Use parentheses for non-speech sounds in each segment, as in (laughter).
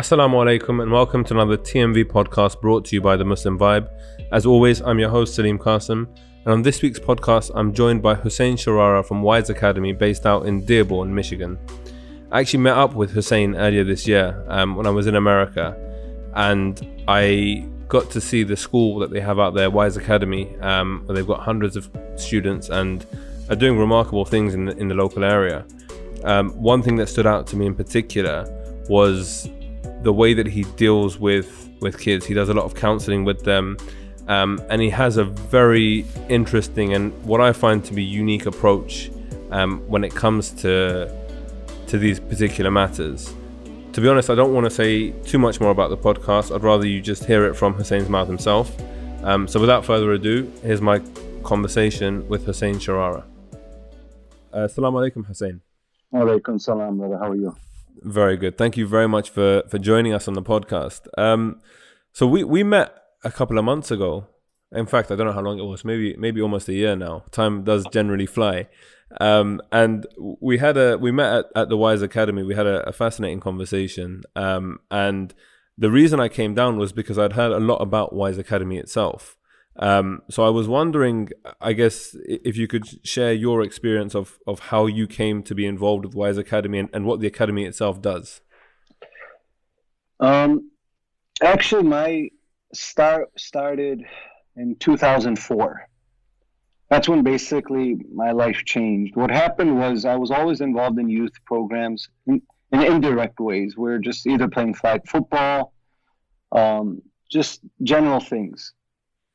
Assalamu alaikum and welcome to another TMV podcast brought to you by the Muslim Vibe. As always, I'm your host Salim Qasim, and on this week's podcast, I'm joined by Hussein Sharara from Wise Academy based out in Dearborn, Michigan. I actually met up with Hussein earlier this year um, when I was in America, and I got to see the school that they have out there, Wise Academy, um, where they've got hundreds of students and are doing remarkable things in the, in the local area. Um, one thing that stood out to me in particular was the way that he deals with with kids. He does a lot of counseling with them, um, and he has a very interesting and what I find to be unique approach um, when it comes to to these particular matters. To be honest, I don't want to say too much more about the podcast. I'd rather you just hear it from Hussein's mouth himself. Um, so, without further ado, here's my conversation with Hussein Sharara. Uh, Assalamu alaikum, Hussein. Alaikum salam. How are you? Very good. Thank you very much for for joining us on the podcast. Um, so we we met a couple of months ago. In fact, I don't know how long it was. Maybe maybe almost a year now. Time does generally fly. Um, and we had a we met at, at the Wise Academy. We had a, a fascinating conversation. Um, and the reason I came down was because I'd heard a lot about Wise Academy itself. Um, so I was wondering, I guess, if you could share your experience of of how you came to be involved with Wise Academy and, and what the academy itself does. Um, actually, my start started in 2004 that's when basically my life changed. What happened was I was always involved in youth programs in, in indirect ways. We are just either playing flag football, um, just general things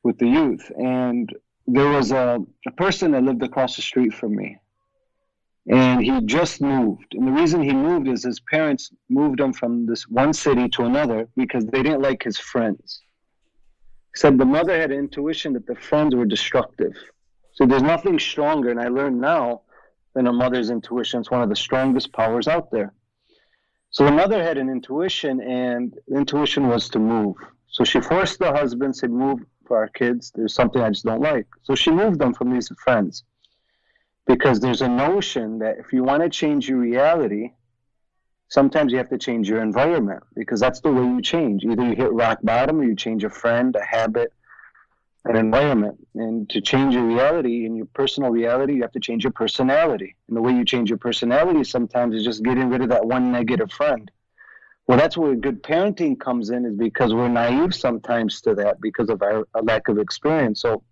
with the youth. And there was a, a person that lived across the street from me. And he just moved. And the reason he moved is his parents moved him from this one city to another because they didn't like his friends. Said the mother had intuition that the friends were destructive so there's nothing stronger, and I learned now than a mother's intuition. It's one of the strongest powers out there. So the mother had an intuition, and the intuition was to move. So she forced the husband, said, Move for our kids. There's something I just don't like. So she moved them from these friends. Because there's a notion that if you want to change your reality, sometimes you have to change your environment because that's the way you change. Either you hit rock bottom or you change a friend, a habit, an environment. And to change your reality and your personal reality, you have to change your personality. And the way you change your personality sometimes is just getting rid of that one negative friend. Well, that's where good parenting comes in, is because we're naive sometimes to that because of our, our lack of experience. So,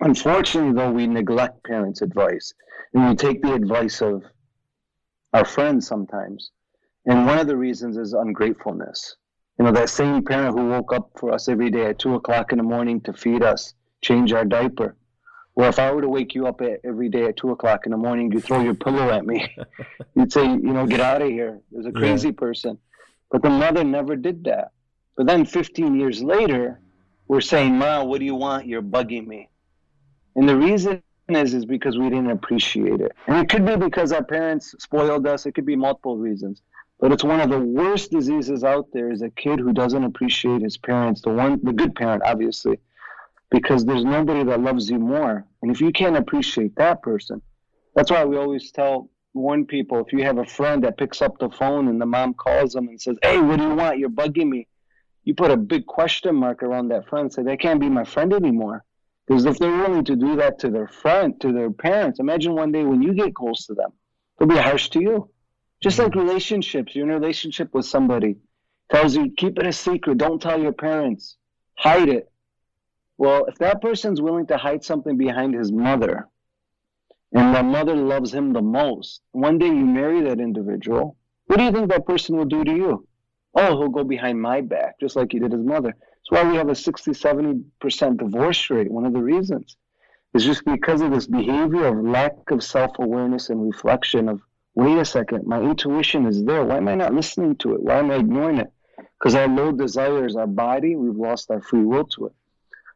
unfortunately, though, we neglect parents' advice and we take the advice of our friends sometimes. And one of the reasons is ungratefulness. You know, that same parent who woke up for us every day at two o'clock in the morning to feed us, change our diaper. Well, if I were to wake you up at, every day at two o'clock in the morning, you'd throw your pillow at me. (laughs) You'd say, you know, get out of here. There's a crazy yeah. person. But the mother never did that. But then 15 years later, we're saying, Ma, what do you want? You're bugging me. And the reason is is because we didn't appreciate it. And it could be because our parents spoiled us. It could be multiple reasons. But it's one of the worst diseases out there is a kid who doesn't appreciate his parents, the one the good parent, obviously. Because there's nobody that loves you more. And if you can't appreciate that person, that's why we always tell warn people if you have a friend that picks up the phone and the mom calls them and says, Hey, what do you want? You're bugging me. You put a big question mark around that friend say, They can't be my friend anymore. Because if they're willing to do that to their friend, to their parents, imagine one day when you get close to them, they'll be harsh to you. Just like relationships, you're in a relationship with somebody, tells you keep it a secret, don't tell your parents, hide it. Well, if that person's willing to hide something behind his mother, and the mother loves him the most, one day you marry that individual, what do you think that person will do to you? Oh, he'll go behind my back, just like he did his mother. That's why we have a 60, 70% divorce rate. One of the reasons is just because of this behavior of lack of self awareness and reflection of wait a second, my intuition is there. Why am I not listening to it? Why am I ignoring it? Because our low desires, our body, we've lost our free will to it.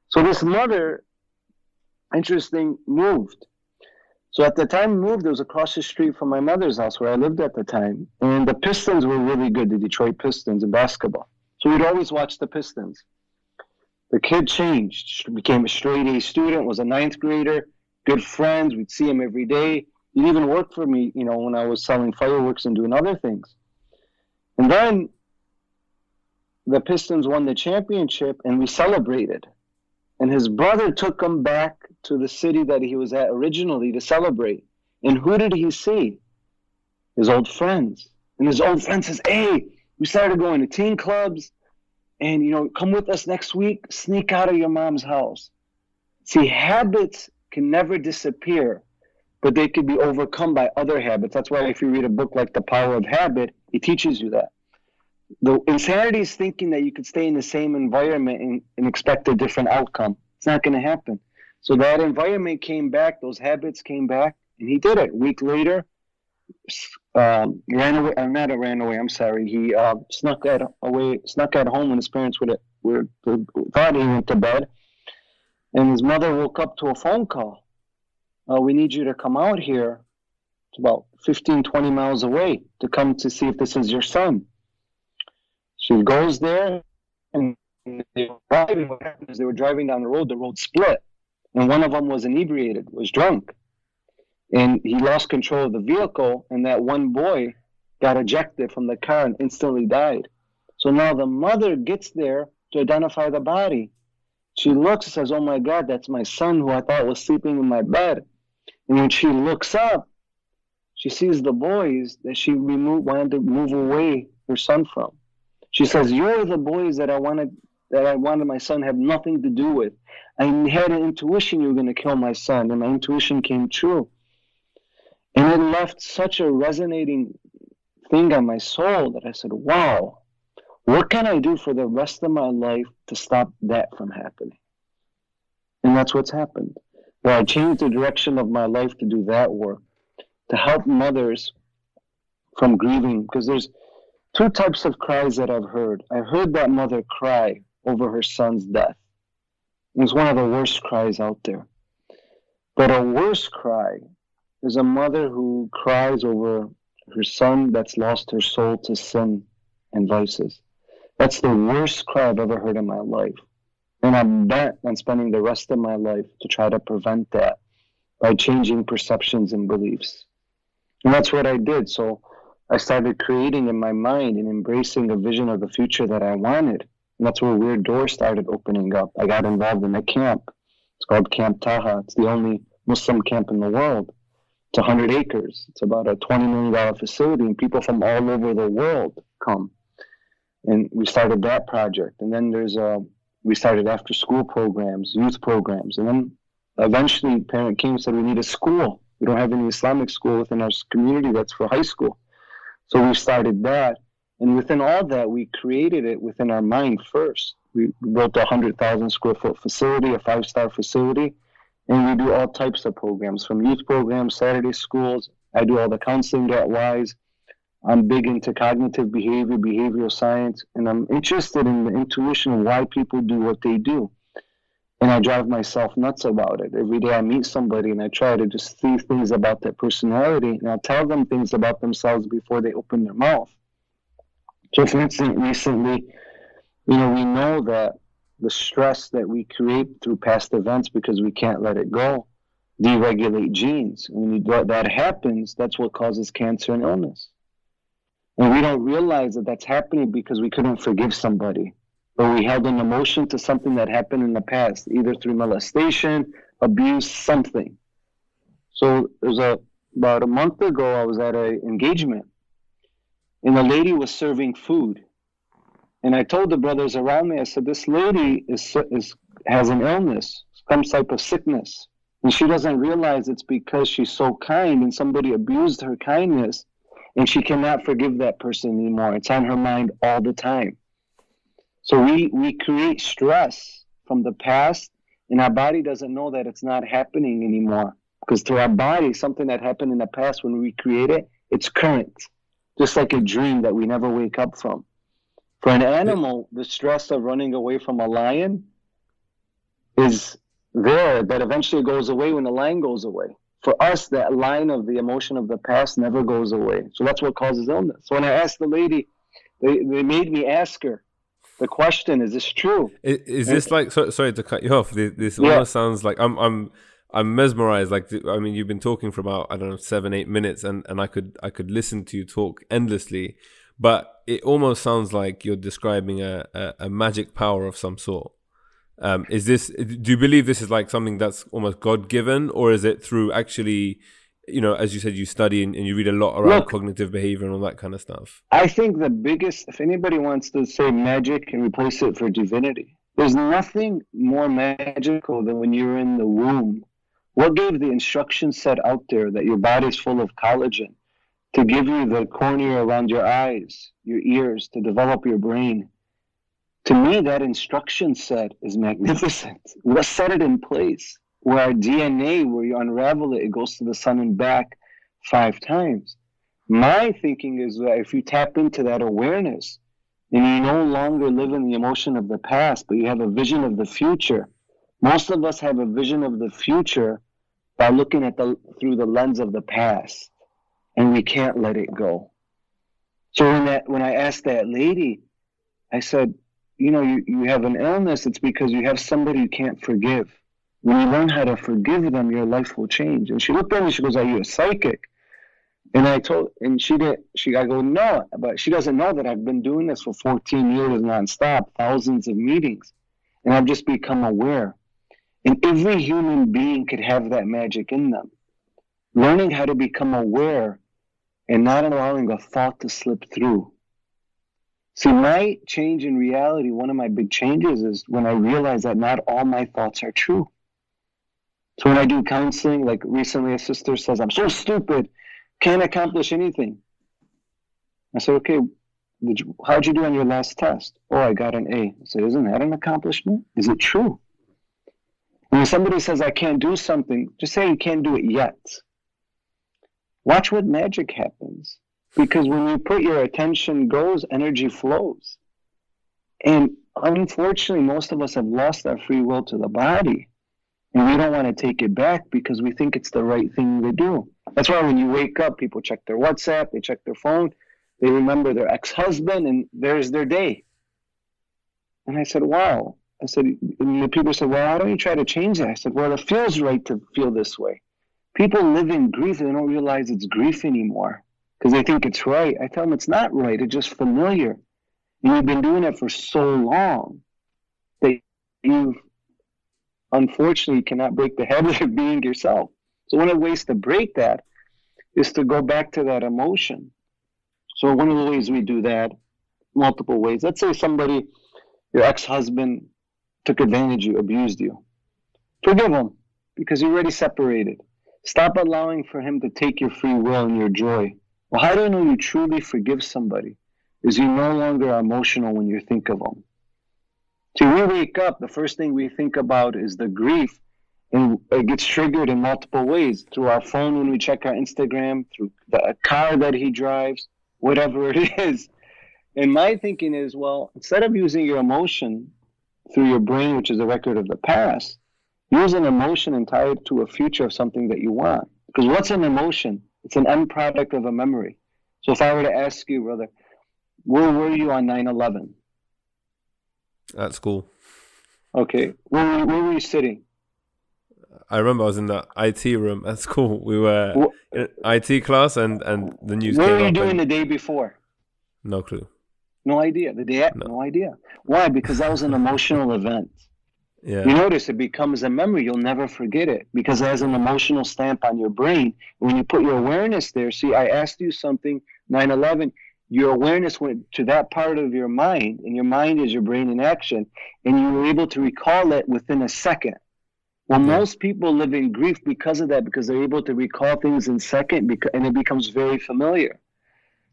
So this mother, interesting, moved. So at the time moved, it was across the street from my mother's house where I lived at the time. And the Pistons were really good, the Detroit Pistons in basketball. So we'd always watch the Pistons. The kid changed, became a straight A student, was a ninth grader, good friends. We'd see him every day. It even worked for me, you know, when I was selling fireworks and doing other things. And then the Pistons won the championship and we celebrated. And his brother took him back to the city that he was at originally to celebrate. And who did he see? His old friends. And his old friend says, Hey, we started going to teen clubs and you know, come with us next week, sneak out of your mom's house. See, habits can never disappear, but they can be overcome by other habits. That's why if you read a book like The Power of Habit, it teaches you that. The insanity is thinking that you could stay in the same environment and, and expect a different outcome. It's not going to happen. So that environment came back, those habits came back, and he did it. A week later, um, ran away. Or not ran away. I'm sorry. He uh, snuck at away, snuck at home when his parents were, were thought he went to bed, and his mother woke up to a phone call. Uh, we need you to come out here. It's about 15, 20 miles away to come to see if this is your son. She goes there, and they were driving. What they were driving down the road. The road split, and one of them was inebriated, was drunk and he lost control of the vehicle and that one boy got ejected from the car and instantly died so now the mother gets there to identify the body she looks and says oh my god that's my son who i thought was sleeping in my bed and when she looks up she sees the boys that she removed, wanted to move away her son from she says you're the boys that i wanted that i wanted my son have nothing to do with i had an intuition you were going to kill my son and my intuition came true and it left such a resonating thing on my soul that I said, wow, what can I do for the rest of my life to stop that from happening? And that's what's happened. Well, I changed the direction of my life to do that work, to help mothers from grieving, because there's two types of cries that I've heard. I heard that mother cry over her son's death. It was one of the worst cries out there. But a worse cry is a mother who cries over her son that's lost her soul to sin and vices. That's the worst cry I've ever heard in my life. And I'm bent on spending the rest of my life to try to prevent that by changing perceptions and beliefs. And that's what I did. So I started creating in my mind and embracing a vision of the future that I wanted. And that's where weird doors started opening up. I got involved in a camp. It's called Camp Taha. It's the only Muslim camp in the world. It's 100 acres. It's about a $20 million facility, and people from all over the world come. And we started that project. And then there's a, we started after school programs, youth programs. And then eventually, parent came and said, We need a school. We don't have any Islamic school within our community that's for high school. So we started that. And within all that, we created it within our mind first. We built a 100,000 square foot facility, a five star facility and we do all types of programs from youth programs, Saturday schools. I do all the counseling at WISE. I'm big into cognitive behavior, behavioral science, and I'm interested in the intuition of why people do what they do. And I drive myself nuts about it. Every day I meet somebody and I try to just see things about their personality and I tell them things about themselves before they open their mouth. So, for instance, recently, you know, we know that the stress that we create through past events because we can't let it go deregulate genes. When you, that happens, that's what causes cancer and illness. And we don't realize that that's happening because we couldn't forgive somebody, or we held an emotion to something that happened in the past, either through molestation, abuse, something. So it was a about a month ago. I was at an engagement, and a lady was serving food, and I told the brothers around me, I said, this lady is, is has an illness, some type of sickness. And she doesn't realize it's because she's so kind and somebody abused her kindness and she cannot forgive that person anymore. It's on her mind all the time. So we, we create stress from the past and our body doesn't know that it's not happening anymore. Because to our body, something that happened in the past when we create it, it's current. Just like a dream that we never wake up from. For an animal, the stress of running away from a lion is there, but eventually it goes away when the lion goes away. For us, that line of the emotion of the past never goes away. So that's what causes illness. So when I asked the lady, they, they made me ask her the question: Is this true? Is, is this like? So, sorry to cut you off. This, this yeah. almost sounds like I'm I'm I'm mesmerized. Like I mean, you've been talking for about I don't know seven eight minutes, and and I could I could listen to you talk endlessly. but it almost sounds like you're describing a, a, a magic power of some sort. Um, is this? Do you believe this is like something that's almost God given, or is it through actually, you know, as you said, you study and, and you read a lot around Look, cognitive behavior and all that kind of stuff? I think the biggest, if anybody wants to say magic and replace it for divinity, there's nothing more magical than when you're in the womb. What gave the instruction set out there that your body's full of collagen to give you the cornea around your eyes, your ears, to develop your brain? To me, that instruction set is magnificent. (laughs) Let's set it in place where our DNA, where you unravel it, it goes to the sun and back five times. My thinking is that if you tap into that awareness, and you no longer live in the emotion of the past, but you have a vision of the future. Most of us have a vision of the future by looking at the through the lens of the past, and we can't let it go. So when that when I asked that lady, I said, you know, you, you have an illness, it's because you have somebody you can't forgive. When you learn how to forgive them, your life will change. And she looked at me, she goes, Are you a psychic? And I told, and she did. She, I go, no, but she doesn't know that I've been doing this for 14 years nonstop, thousands of meetings, and I've just become aware. And every human being could have that magic in them. Learning how to become aware and not allowing a thought to slip through. See, my change in reality, one of my big changes is when I realize that not all my thoughts are true. So when I do counseling, like recently a sister says, I'm so stupid can't accomplish anything. I said, okay, did you, how'd you do on your last test? Oh, I got an A. I said, isn't that an accomplishment? Is it true? When somebody says, I can't do something, just say you can't do it yet. Watch what magic happens. Because when you put your attention goes, energy flows. And unfortunately, most of us have lost our free will to the body. And we don't want to take it back because we think it's the right thing to do. That's why when you wake up, people check their WhatsApp, they check their phone, they remember their ex husband, and there's their day. And I said, wow. I said, and the people said, well, why don't you try to change that? I said, well, it feels right to feel this way. People live in grief and they don't realize it's grief anymore because they think it's right. I tell them it's not right, it's just familiar. And you've been doing it for so long that you've unfortunately you cannot break the (laughs) habit of being yourself. So one of the ways to break that is to go back to that emotion. So one of the ways we do that, multiple ways. Let's say somebody, your ex-husband, took advantage of you, abused you. Forgive him because you're already separated. Stop allowing for him to take your free will and your joy. Well, how do you know you truly forgive somebody? Is you no longer emotional when you think of them. So we wake up, the first thing we think about is the grief and it gets triggered in multiple ways through our phone when we check our Instagram, through the car that he drives, whatever it (laughs) is. And my thinking is, well, instead of using your emotion through your brain, which is a record of the past, use an emotion and tie it to a future of something that you want. Because what's an emotion? It's an end product of a memory. So if I were to ask you, brother, where were you on 9 11? At school. Okay. Where, where were you sitting? I remember I was in the IT room at school. (laughs) We were what? in IT class, and and the news. What were you doing the day before? No clue. No idea. The day, no. no idea. Why? Because that was an emotional event. Yeah. You notice it becomes a memory. You'll never forget it because it has an emotional stamp on your brain. When you put your awareness there, see, I asked you something, 9 11, your awareness went to that part of your mind, and your mind is your brain in action, and you were able to recall it within a second. Well, most people live in grief because of that, because they're able to recall things in second, because, and it becomes very familiar.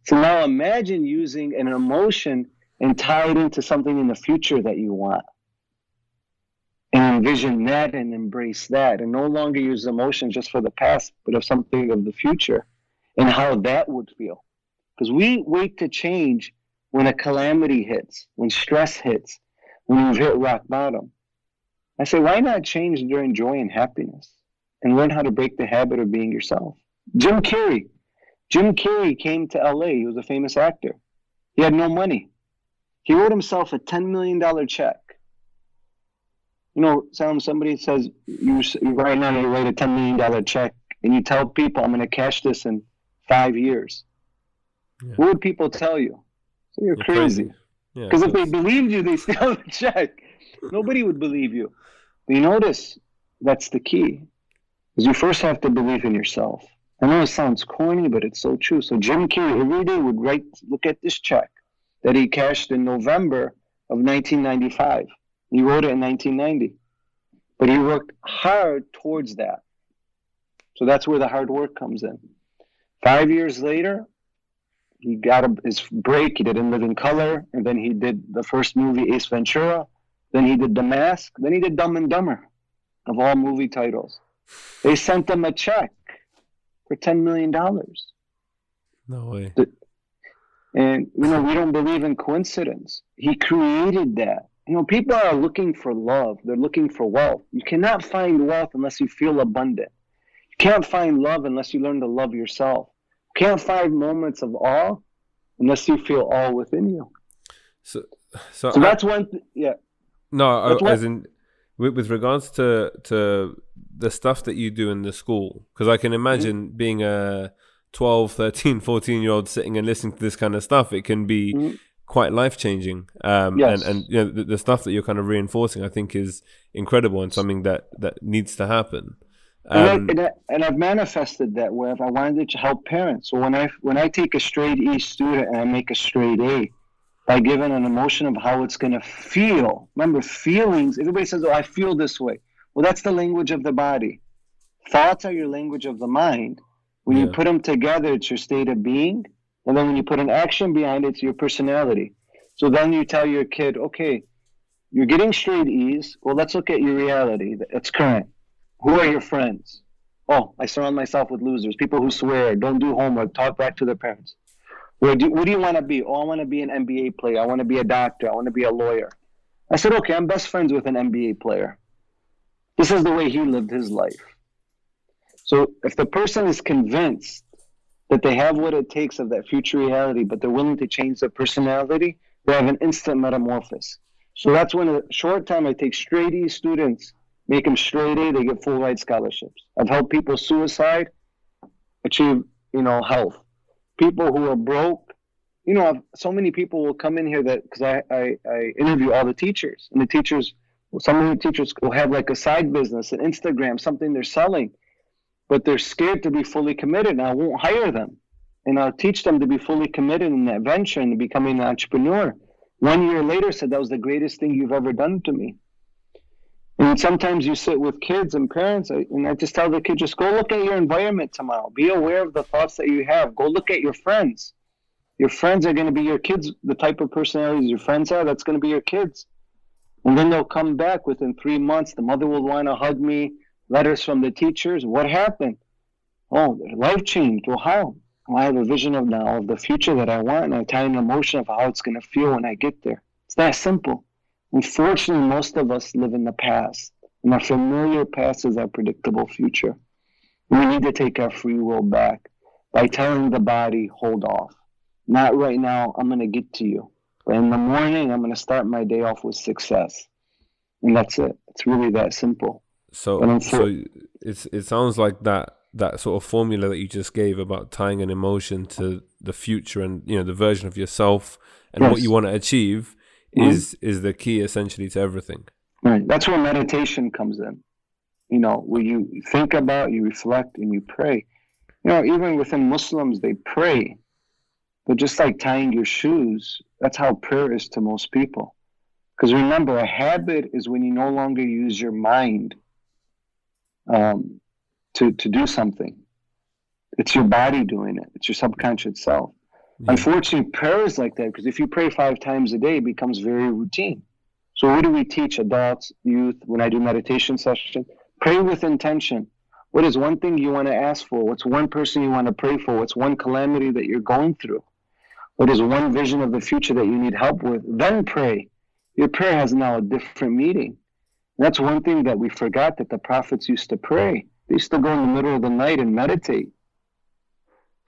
So now imagine using an emotion and tie it into something in the future that you want. And envision that and embrace that, and no longer use emotion just for the past, but of something of the future and how that would feel. Because we wait to change when a calamity hits, when stress hits, when you've hit rock bottom. I say, why not change during joy and happiness and learn how to break the habit of being yourself? Jim Carrey. Jim Carrey came to LA. He was a famous actor. He had no money. He wrote himself a $10 million check. You know, Sam, somebody says, you right now you write a $10 million check and you tell people, I'm going to cash this in five years. Yeah. What would people tell you? So you're, you're crazy. Because yeah, if they believed you, they (laughs) steal the check. Nobody would believe you. But you notice that's the key. Is you first have to believe in yourself. I know it sounds corny, but it's so true. So Jim Carrey every day would write, look at this check that he cashed in November of 1995. He wrote it in 1990, but he worked hard towards that. So that's where the hard work comes in. Five years later, he got a, his break. He did In Living Color, and then he did the first movie Ace Ventura. Then he did The Mask. Then he did Dumb and Dumber, of all movie titles. They sent him a check for ten million dollars. No way. And you know, we don't believe in coincidence. He created that. You know, people are looking for love. They're looking for wealth. You cannot find wealth unless you feel abundant. You can't find love unless you learn to love yourself. Can't find moments of awe unless you feel awe within you. So, so, so I, that's one. Th- yeah. No, I, as in with, with regards to to the stuff that you do in the school because i can imagine mm-hmm. being a 12 13 14 year old sitting and listening to this kind of stuff it can be mm-hmm. quite life changing um, yes. and and you know the, the, stuff that you're kind of reinforcing i think is incredible and something that that needs to happen um, and, I, and, I, have manifested that where if I wanted to help parents. So when I when I take a straight E student and I make a straight A, by giving an emotion of how it's going to feel. Remember, feelings. Everybody says, "Oh, I feel this way." Well, that's the language of the body. Thoughts are your language of the mind. When yeah. you put them together, it's your state of being. And then when you put an action behind it, it's your personality. So then you tell your kid, okay, you're getting straight E's. Well, let's look at your reality. That's current. Who are your friends? Oh, I surround myself with losers, people who swear, don't do homework, talk back to their parents. Where do, what do you want to be? Oh, I want to be an NBA player. I want to be a doctor. I want to be a lawyer. I said, okay, I'm best friends with an NBA player. This is the way he lived his life. So if the person is convinced that they have what it takes of that future reality, but they're willing to change their personality, they have an instant metamorphosis. So that's when a short time I take straight E students, make them straight A, they get full ride scholarships. I've helped people suicide achieve, you know, health. People who are broke, you know, so many people will come in here that because I, I, I interview all the teachers, and the teachers some of the teachers will have like a side business, an Instagram, something they're selling, but they're scared to be fully committed. And I won't hire them. And I'll teach them to be fully committed in that venture and becoming an entrepreneur. One year later, said that was the greatest thing you've ever done to me. And sometimes you sit with kids and parents, and I just tell the kid, just go look at your environment tomorrow. Be aware of the thoughts that you have. Go look at your friends. Your friends are going to be your kids. The type of personalities your friends are, that's going to be your kids. And then they'll come back within three months. The mother will want to hug me, letters from the teachers. What happened? Oh, their life changed. Well, how? Well, I have a vision of now of the future that I want, and I tie an emotion of how it's going to feel when I get there. It's that simple. Unfortunately, most of us live in the past, and our familiar past is our predictable future. We need to take our free will back by telling the body, hold off. Not right now, I'm going to get to you. But in the morning, I'm going to start my day off with success, and that's it. It's really that simple. So, so it's it sounds like that that sort of formula that you just gave about tying an emotion to the future and you know the version of yourself and yes. what you want to achieve mm-hmm. is is the key essentially to everything. Right. That's where meditation comes in. You know, where you think about, you reflect, and you pray. You know, even within Muslims, they pray but just like tying your shoes, that's how prayer is to most people. Because remember, a habit is when you no longer use your mind um, to, to do something. It's your body doing it, it's your subconscious self. Yeah. Unfortunately, prayer is like that because if you pray five times a day, it becomes very routine. So, what do we teach adults, youth, when I do meditation session? Pray with intention. What is one thing you want to ask for? What's one person you want to pray for? What's one calamity that you're going through? What is one vision of the future that you need help with? Then pray. Your prayer has now a different meaning. That's one thing that we forgot that the prophets used to pray. They used to go in the middle of the night and meditate,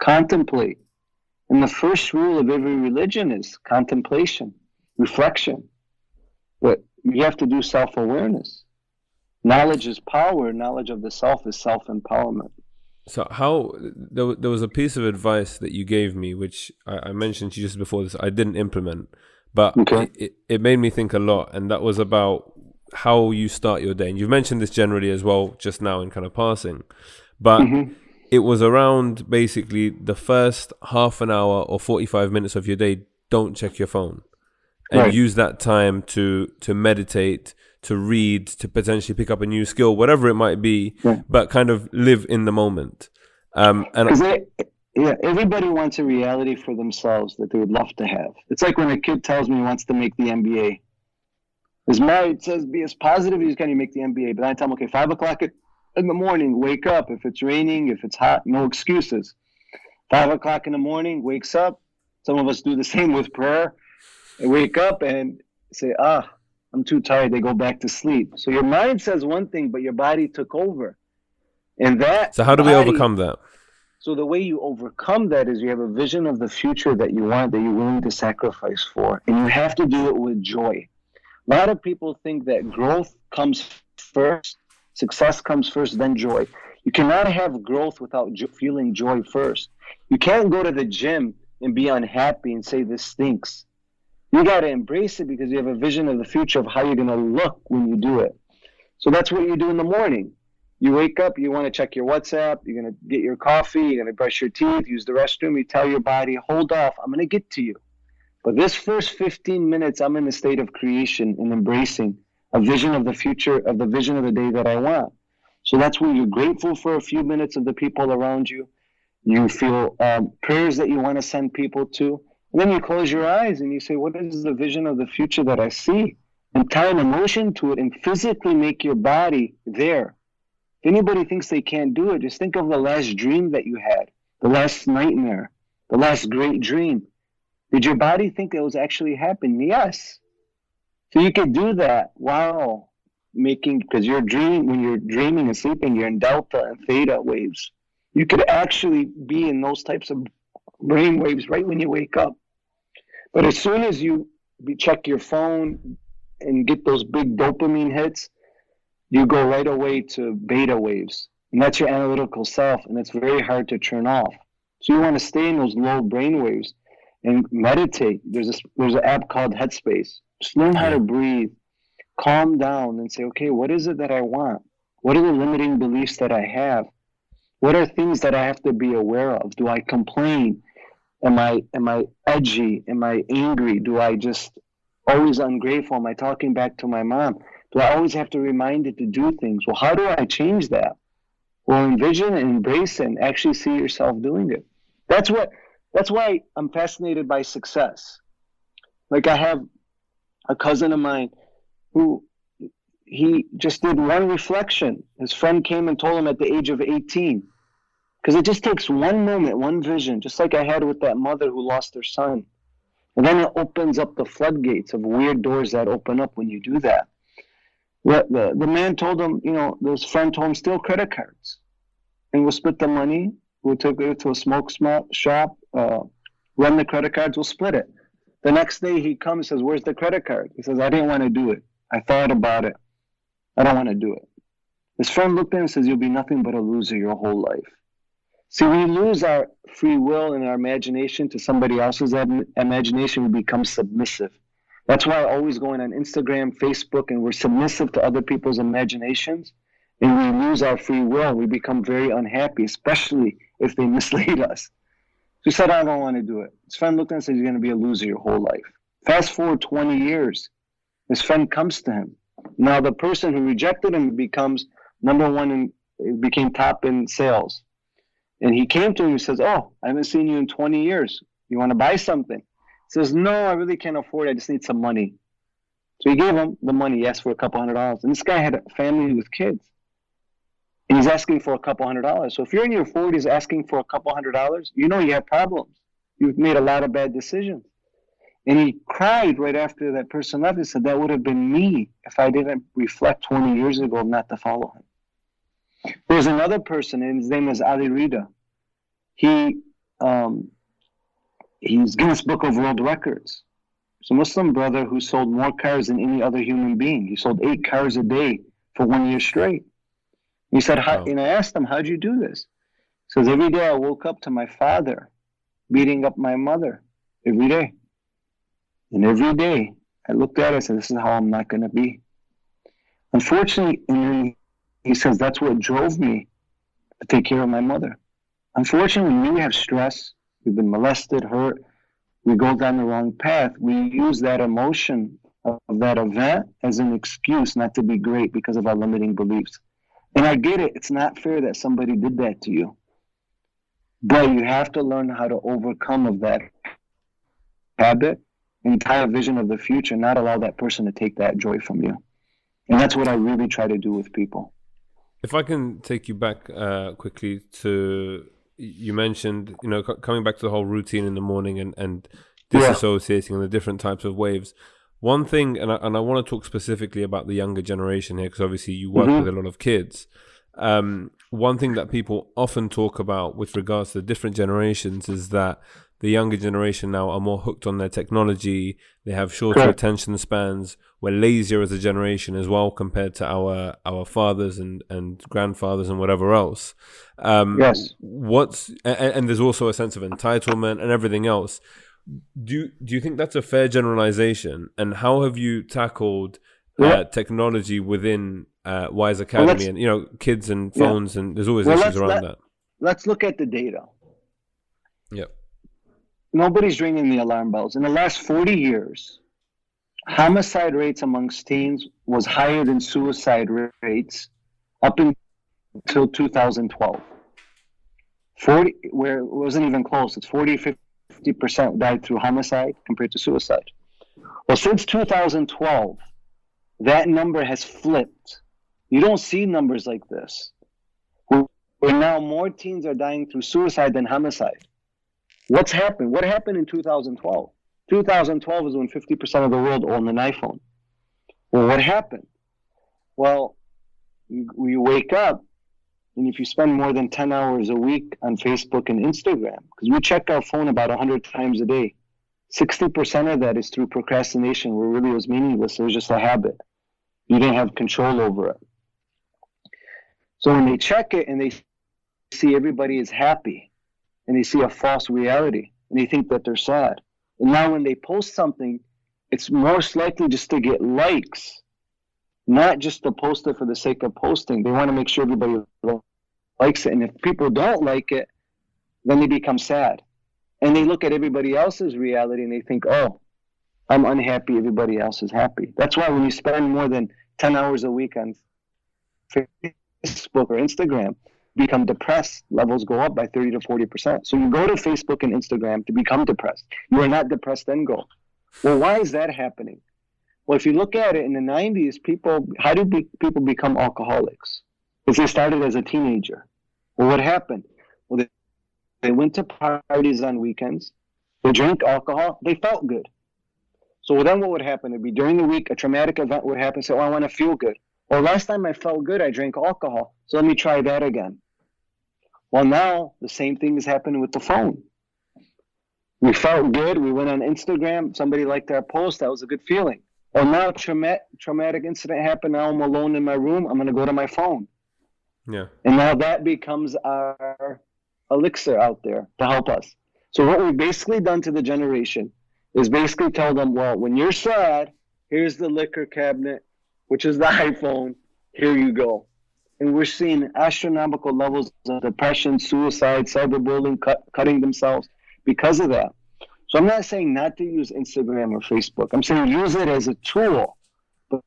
contemplate. And the first rule of every religion is contemplation, reflection. But you have to do self awareness. Knowledge is power, knowledge of the self is self empowerment. So how there, there was a piece of advice that you gave me, which I, I mentioned to you just before this. I didn't implement, but Okay. it, it made me think a lot, and that was about how you start your day. And you've mentioned this generally as well, just now in kind of passing, but Mhm. It was around basically the first half an hour or forty five minutes of your day. Don't check your phone, and Right. use that time to to meditate, to read, to potentially pick up a new skill, whatever it might be, Right. but kind of live in the moment. Um, and they, yeah, everybody wants a reality for themselves that they would love to have. It's like when a kid tells me he wants to make the NBA. His mom says, be as positive as you can, you make the NBA. But I tell him, okay, five o'clock in the morning, wake up. If it's raining, if it's hot, no excuses. Five o'clock in the morning, wakes up. Some of us do the (laughs) same with prayer. They wake up and say, ah, I'm too tired. They go back to sleep. So your mind says one thing, but your body took over. And that. so, how do we body- overcome that? so the way you overcome that is you have a vision of the future that you want, that you're willing to sacrifice for, and you have to do it with joy. A lot of people think that growth comes first, success comes first, then joy. You cannot have growth without jo- feeling joy first. You can't go to the gym and be unhappy and say this stinks. You got to embrace it because you have a vision of the future of how you're going to look when you do it. So that's what you do in the morning you wake up, you want to check your WhatsApp, you're going to get your coffee, you're going to brush your teeth, use the restroom, you tell your body, hold off, I'm going to get to you. But this first 15 minutes, I'm in a state of creation and embracing a vision of the future, of the vision of the day that I want. So that's when you're grateful for a few minutes of the people around you. You feel um, prayers that you want to send people to. And then you close your eyes and you say, What is the vision of the future that I see? And tie an emotion to it and physically make your body there. If anybody thinks they can't do it, just think of the last dream that you had, the last nightmare, the last great dream. Did your body think it was actually happening? Yes. So you could do that while making, because you're dreaming, when you're dreaming and sleeping, you're in delta and theta waves. You could actually be in those types of brain waves right when you wake up. But as soon as you check your phone and get those big dopamine hits, you go right away to beta waves. And that's your analytical self, and it's very hard to turn off. So you want to stay in those low brain waves and meditate. There's a, there's an app called Headspace. Just learn how to breathe, calm down, and say, okay, what is it that I want? What are the limiting beliefs that I have? What are things that I have to be aware of? Do I complain? Am I am I edgy? Am I angry? Do I just always ungrateful? Am I talking back to my mom? Do I always have to remind it to do things? Well, how do I change that? Well, envision and embrace it and actually see yourself doing it. That's what that's why I'm fascinated by success. Like I have a cousin of mine who he just did one reflection. His friend came and told him at the age of 18. Because it just takes one moment, one vision, just like I had with that mother who lost her son. And then it opens up the floodgates of weird doors that open up when you do that. The, the, the man told him, you know, his friend told him, steal credit cards. And we'll split the money. We'll take it to a smoke shop, uh, run the credit cards, we'll split it. The next day he comes says, Where's the credit card? He says, I didn't want to do it. I thought about it. I don't want to do it. His friend looked at him and says, You'll be nothing but a loser your whole life. See, we lose our free will and our imagination to somebody else's im- imagination, we become submissive. That's why I always going on Instagram, Facebook, and we're submissive to other people's imaginations, and we lose our free will. We become very unhappy, especially if they (laughs) mislead us. So he said, I don't want to do it. His friend looked at him and said, You're going to be a loser your whole life. Fast forward 20 years, his friend comes to him. Now, the person who rejected him becomes number one and became top in sales. And he came to him and says, Oh, I haven't seen you in 20 years. You want to buy something? He says, No, I really can't afford it. I just need some money. So he gave him the money. He asked for a couple hundred dollars. And this guy had a family with kids. And he's asking for a couple hundred dollars. So if you're in your 40s asking for a couple hundred dollars, you know you have problems. You've made a lot of bad decisions. And he cried right after that person left. He said, That would have been me if I didn't reflect 20 years ago not to follow him. There's another person, and his name is Ali Reda. He um, he's Guinness Book of World Records. He's a Muslim brother who sold more cars than any other human being. He sold eight cars a day for one year straight. He said, How, Wow. and I asked him, How'd you do this? He says every day I woke up to my father beating up my mother every day. And every day I looked at it and said, This is how I'm not gonna be. Unfortunately, and he says that's what drove me to take care of my mother. Unfortunately, when we have stress, we've been molested, hurt, we go down the wrong path, we use that emotion of that event as an excuse not to be great because of our limiting beliefs. And I get it, it's not fair that somebody did that to you. But you have to learn how to overcome of that habit entire vision of the future, not allow that person to take that joy from you. And that's what I really try to do with people. If I can take you back uh, quickly to you mentioned, you know, c- coming back to the whole routine in the morning and and disassociating yeah. and the different types of waves. One thing, and I, and I want to talk specifically about the younger generation here, because obviously you work mm-hmm. with a lot of kids. Um, one thing that people often talk about with regards to the different generations is that the younger generation now are more hooked on their technology. They have shorter Correct. attention spans. We're lazier as a generation as well compared to our our fathers and, and grandfathers and whatever else. Um, yes. What's and, and, there's also a sense of entitlement and everything else. Do you, do you think that's a fair generalization? And how have you tackled uh, technology within uh, Wise Academy well, and you know kids and phones yeah. and there's always well, issues around let, that. Let's look at the data. Yep nobody's ringing the alarm bells. In the last 40 years, homicide rates amongst teens was higher than suicide rates up until 2012. 40, where it wasn't even close. It's 40, 50% died through homicide compared to suicide. Well, since 2012, that number has flipped. You don't see numbers like this. Where now more teens are dying through suicide than homicide. What's happened? What happened in 2012? 2012 is when 50% of the world owned an iPhone. Well, what happened? Well, you, you wake up, and if you spend more than 10 hours a week on Facebook and Instagram, because we check our phone about 100 times a day, 60% of that is through procrastination, where really it was meaningless. It was just a habit. You didn't have control over it. So when they check it and they see everybody is happy, and they see a false reality and they think that they're sad. And now when they post something, it's most likely just to get likes, not just to post it for the sake of posting. They want to make sure everybody likes it. And if people don't like it, then they become sad. And they look at everybody else's reality and they think, oh, I'm unhappy, everybody else is happy. That's why when you spend more than 10 hours a week on Facebook or Instagram, become depressed, levels go up by 30 to 40%. So you go to Facebook and Instagram to become depressed. You are not depressed, then go. Well, why is that happening? Well, if you look at it in the 90s, people, how do be, people become alcoholics? Because they started as a teenager. Well, what happened? Well, they, they went to parties on weekends, they drank alcohol, they felt good. So then what would happen? It'd be during the week, a traumatic event would happen. So, oh, I want to feel good. Well, last time I felt good, I drank alcohol. So let me try that again. Well, now the same thing is happening with the phone. We felt good. We went on Instagram. Somebody liked our post. That was a good feeling. Well, now trauma- traumatic incident happened. Now I'm alone in my room. I'm going to go to my phone. Yeah. And now that becomes our elixir out there to help us. So what we've basically done to the generation is basically tell them, well, when you're sad, here's the liquor cabinet, which is the iPhone. Here you go and we're seeing astronomical levels of depression, suicide, cyberbullying, cut, cutting themselves because of that. So I'm not saying not to use Instagram or Facebook. I'm saying use it as a tool, but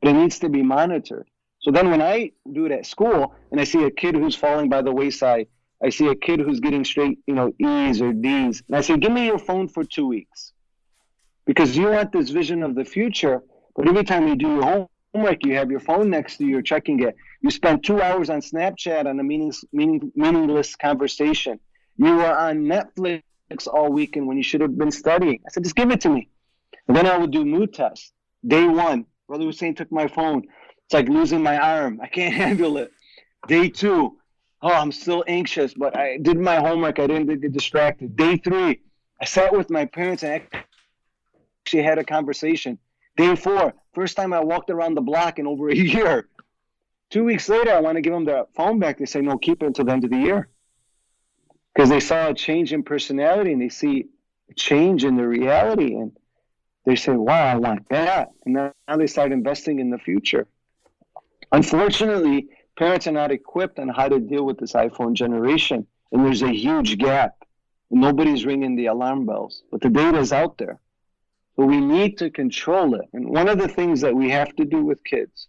it needs to be monitored. So then when I do it at school and I see a kid who's falling by the wayside, I see a kid who's getting straight, you know, E's or D's, and I say, give me your phone for two weeks. Because you want this vision of the future, but every time you do your homework, you have your phone next to you, you're checking it. You spend two hours on Snapchat on a meaningless, meaning, meaningless conversation. You are on Netflix all weekend when you should have been studying. I said, just give it to me. And then I would do mood tests. Day one, Brother Hussein took my phone. It's like losing my arm. I can't (laughs) handle it. Day two, oh, I'm still anxious, but I did my homework. I didn't get distracted. Day three, I sat with my parents and actually had a conversation. Day four, first time I walked around the block in over a (laughs) year. Two weeks later, I want to give them the phone back. They say, no, keep it until the end of the year. Because they saw a change in personality and they see a change in the reality and they say, wow, I want that. And now they start investing in the future. Unfortunately, parents are not equipped on how to deal with this iPhone generation. And there's a huge gap. Nobody's ringing the alarm bells. But the data is out there. But we need to control it. And one of the things that we have to do with kids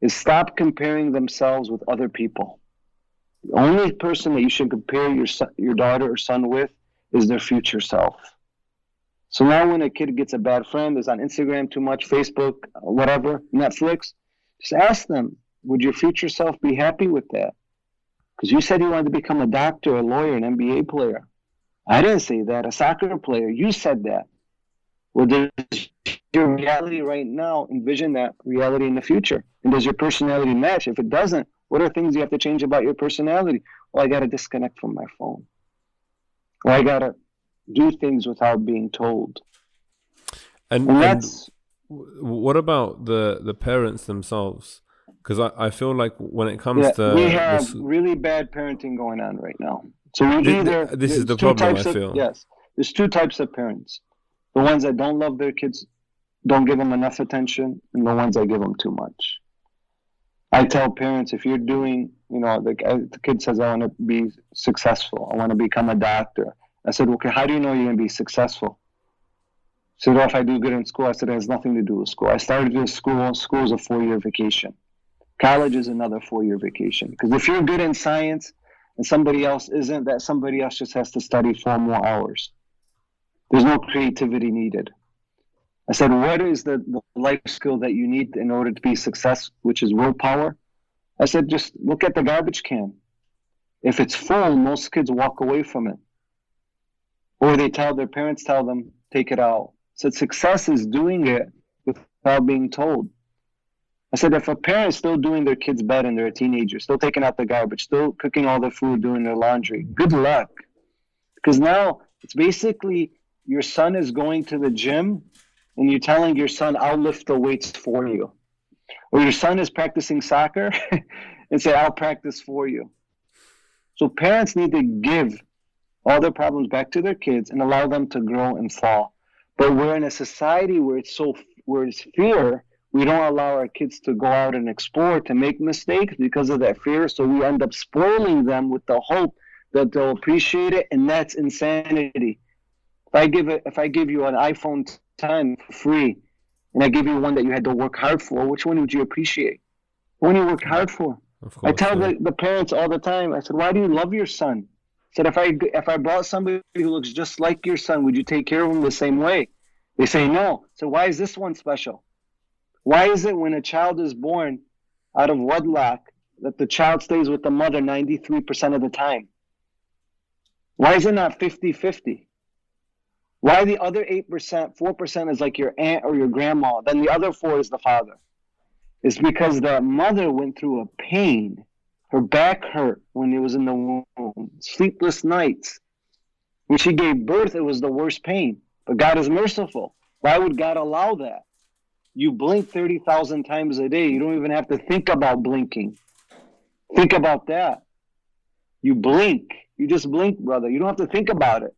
is stop comparing themselves with other people. The only person that you should compare your son, your daughter or son with is their future self. So now when a kid gets a bad friend, is on Instagram too much, Facebook, whatever, Netflix, just ask them, would your future self be happy with that? Because you said you wanted to become a doctor, a lawyer, an NBA player. I didn't say that. A soccer player. You said that. Well, does your reality right now envision that reality in the future? And does your personality match? If it doesn't, what are things you have to change about your personality? Well, I got to disconnect from my phone. Or I got to do things without being told. And, and that's. And what about the, the parents themselves? Because I, I feel like when it comes yeah, to. We have this, really bad parenting going on right now. So we either. This is the problem, I feel. Of, yes. There's two types of parents the ones that don't love their kids, don't give them enough attention, and the ones that give them too much. I tell parents if you're doing, you know, the, uh, the kid says, I want to be successful, I want to become a doctor. I said, okay, how do you know you're going to be successful? He said, well, if I do good in school, I said, it has nothing to do with school. I started this school. School is a four year vacation. College is another four year vacation. Because if you're good in science and somebody else isn't, that somebody else just has to study four more hours. There's no creativity needed. I said, what is the, the life skill that you need in order to be success, which is willpower? I said, just look at the garbage can. If it's full, most kids walk away from it. Or they tell their parents tell them, take it out. I said success is doing it without being told. I said if a parent is still doing their kid's bed and they're a teenager, still taking out the garbage, still cooking all their food, doing their laundry, good luck. Because now it's basically your son is going to the gym and you're telling your son, I'll lift the weights for you. Or your son is practicing soccer (laughs) and say, I'll practice for you. So parents need to give all their problems back to their kids and allow them to grow and fall. But we're in a society where it's so where it's fear, we don't allow our kids to go out and explore, to make mistakes because of that fear. So we end up spoiling them with the hope that they'll appreciate it, and that's insanity. If I give it, if I give you an iPhone 10 for free, and I give you one that you had to work hard for, which one would you appreciate? One you worked hard for. Course, I tell yeah. the, the parents all the time. I said, "Why do you love your son?" I said, "If I if I brought somebody who looks just like your son, would you take care of him the same way?" They say no. So why is this one special? Why is it when a child is born out of wedlock that the child stays with the mother 93% of the time? Why is it not 50 50? Why the other 8%, 4% is like your aunt or your grandma, then the other 4 is the father? It's because the mother went through a pain. Her back hurt when it was in the womb, sleepless nights. When she gave birth, it was the worst pain. But God is merciful. Why would God allow that? You blink 30,000 times a day. You don't even have to think about blinking. Think about that. You blink. You just blink, brother. You don't have to think about it.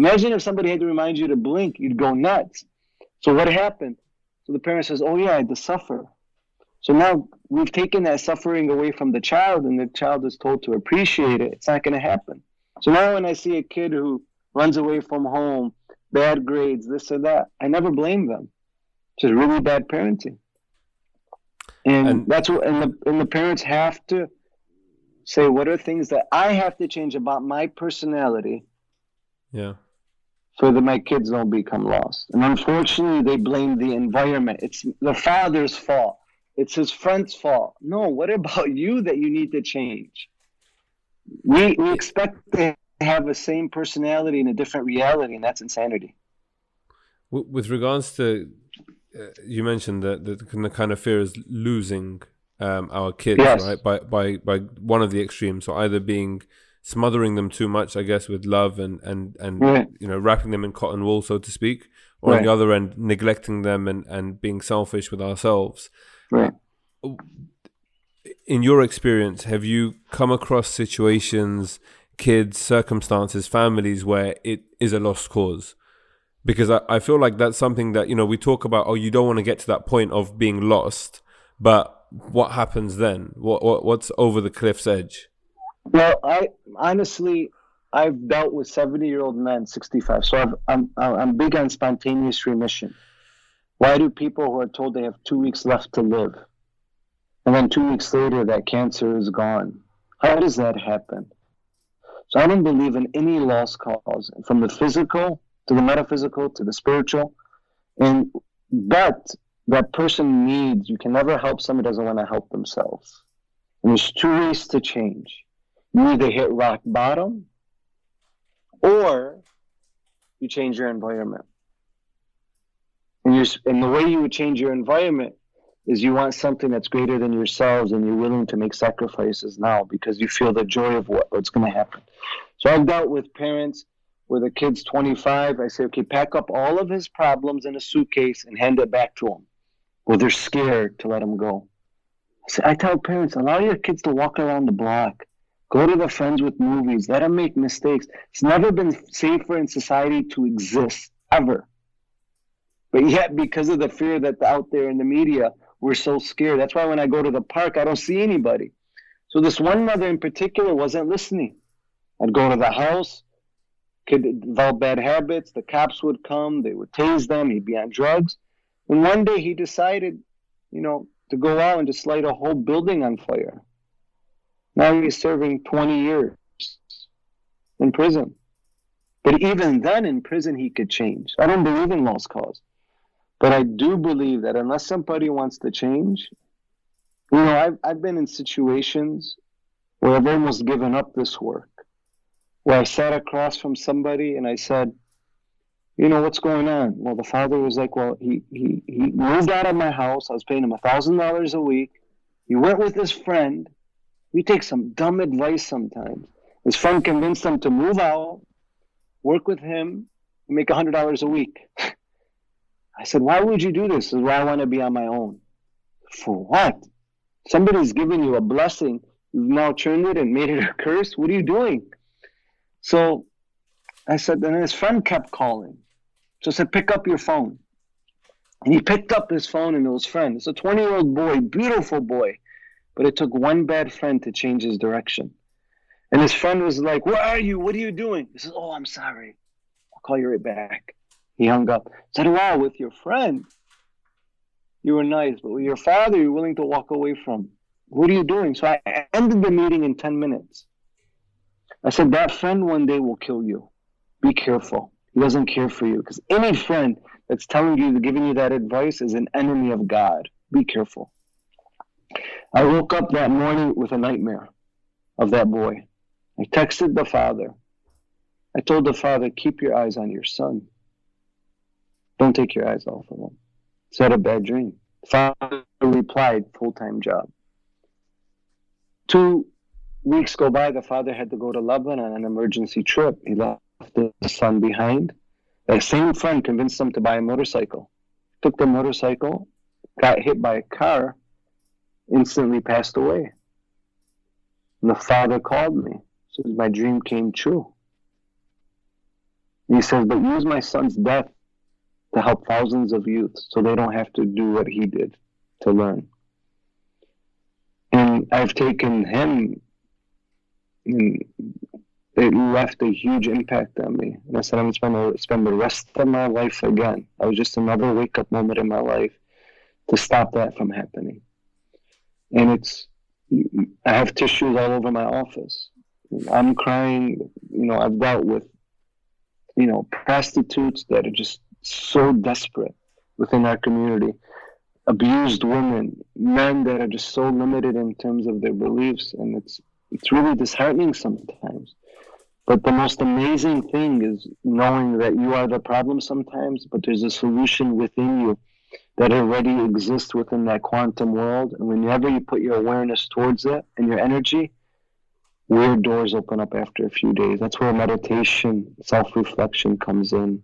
Imagine if somebody had to remind you to blink, you'd go nuts. So what happened? So the parent says, "Oh yeah, I had to suffer." So now we've taken that suffering away from the child, and the child is told to appreciate it. It's not going to happen. So now when I see a kid who runs away from home, bad grades, this or that, I never blame them. It's just really bad parenting. And, and that's what and the and the parents have to say what are things that I have to change about my personality. Yeah so that my kids don't become lost. And unfortunately, they blame the environment. It's the father's fault. It's his friend's fault. No, what about (laughs) you that you need to change? We, we expect to have the same personality in a different reality, and that's insanity. With regards to, uh, you mentioned that the kind of fear is losing um, our kids, yes. right? By by by one of the extremes, so either being smothering them too much, I guess, with love and and and right. you know wrapping them in cotton wool, so to speak, or right. on the other end, neglecting them and and being selfish with ourselves. Right. In your experience, have you come across situations, kids, circumstances, families where it is a lost cause. Because I, I feel like that's something that, you know, we talk about, oh, you don't want to get to that point of being lost, but what happens then? What, what what's over the cliff's edge? Well, I honestly, I've dealt with seventy-year-old men, sixty-five. So I've, I'm I'm big on spontaneous remission. Why do people who are told they have two weeks left to live, and then two weeks later that cancer is gone? How does that happen? So I don't believe in any lost cause, from the physical to the metaphysical to the spiritual. And but that person needs, you can never help somebody who doesn't want to help themselves. And there's two ways to change. You either hit rock bottom or you change your environment. And, you and the way you would change your environment is you want something that's greater than yourselves and you're willing to make sacrifices now because you feel the joy of what, what's going to happen. So I've dealt with parents where the kid's 25. I say, okay, pack up all of his problems in a suitcase and hand it back to him. Well, they're scared to let him go. I tell parents, allow your kids to walk around the block. Go to the friends with movies. Let them make mistakes. It's never been safer in society to exist, ever. But yet, because of the fear that's out there in the media, we're so scared. That's why when I go to the park, I don't see anybody. So this one mother in particular wasn't listening. I'd go to the house, could develop bad habits. The cops would come, they would tase them. He'd be on drugs. And one day he decided, you know, to go out and just light a whole building on fire. Now he's serving 20 years in prison. But even then, in prison, he could change. I don't believe in lost cause. But I do believe that unless somebody wants to change, you know, I've, I've been in situations where I've almost given up this work, where I sat across from somebody and I said, you know, what's going on? Well, the father was like, well, he, he, he moved out of my house. I was paying him a $1,000 a week. He went with his friend we take some dumb advice sometimes. His friend convinced him to move out, work with him, make $100 a week. (laughs) I said, Why would you do this? This is why I want to be on my own. For what? Somebody's given you a blessing. You've now turned it and made it a (laughs) curse. What are you doing? So I said, and his friend kept calling. So I said, pick up your phone. And he picked up his phone and it was friend. It's a 20 year old boy, beautiful boy. But it took one bad friend to change his direction. And his friend was like, Where are you? What are you doing? He says, Oh, I'm sorry. I'll call you right back. He hung up. said, Wow, with your friend, you were nice, but with your father, you're willing to walk away from. What are you doing? So I ended the meeting in 10 minutes. I said, That friend one day will kill you. Be careful. He doesn't care for you. Because any friend that's telling you, giving you that advice is an enemy of God. Be careful. I woke up that morning with a nightmare of that boy. I texted the father. I told the father, keep your eyes on your son. Don't take your eyes off of him. It's had a bad dream. Father replied, full time job. Two weeks go by, the father had to go to Lebanon on an emergency trip. He left the son behind. That same friend convinced him to buy a motorcycle. Took the motorcycle, got hit by a car, instantly passed away. And the father called me. Says my dream came true. he says, but use my son's death to help thousands of youth so they don't have to do what he did to learn. And I've taken him and it left a huge impact on me. And I said, I'm going to spend the rest of my life again. I was just another wake up moment in my life to stop that from happening and it's I have tissues all over my office. I'm crying. You know, I've dealt with you know prostitutes that are just so desperate within our community, abused women, men that are just so limited in terms of their beliefs, and it's it's really disheartening sometimes. But the most amazing thing is knowing that you are the problem sometimes, but there's a solution within you that already exists within that quantum world. And whenever you put your awareness towards it and your energy, weird doors open up after a few days. That's where meditation, self reflection comes in.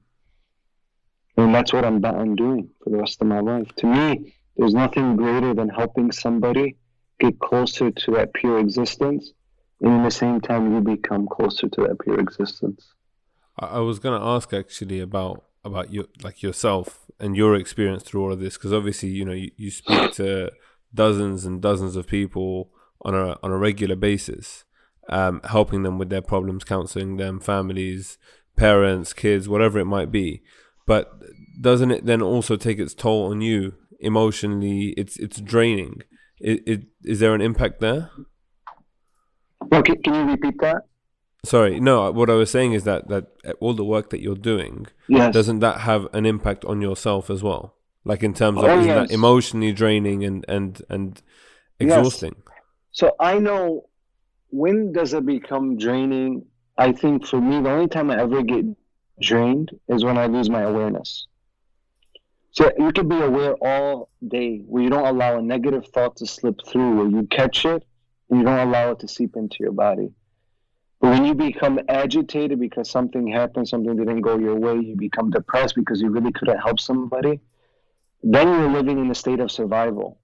And that's what I'm, I'm doing for the rest of my life. To me, there's nothing greater than helping somebody get closer to that pure existence and in the same time you become closer to that pure existence. I was going to ask actually about about your like yourself and your experience through all of this because obviously you know you, you speak to dozens and dozens of people on a on a regular basis, um, helping them with their problems, counseling them, families, parents, kids, whatever it might be. But doesn't it then also take its toll on you emotionally? It's it's draining. It, it, is there an impact there? Well, can, can you repeat that? Sorry, no. What I was saying is that that uh, all the work that you're doing, yes. doesn't that have an impact on yourself as well? Like in terms of oh, isn't yes. that emotionally draining and and and exhausting? Yes. So I know when does it become draining? I think for me, the only time I ever get drained is when I lose my awareness. So you can be aware all day where you don't allow a negative thought to slip through, where you catch it and you don't allow it to seep into your body. When you become agitated because something happened, something didn't go your way, you become depressed because you really couldn't help somebody, then you're living in a state of survival.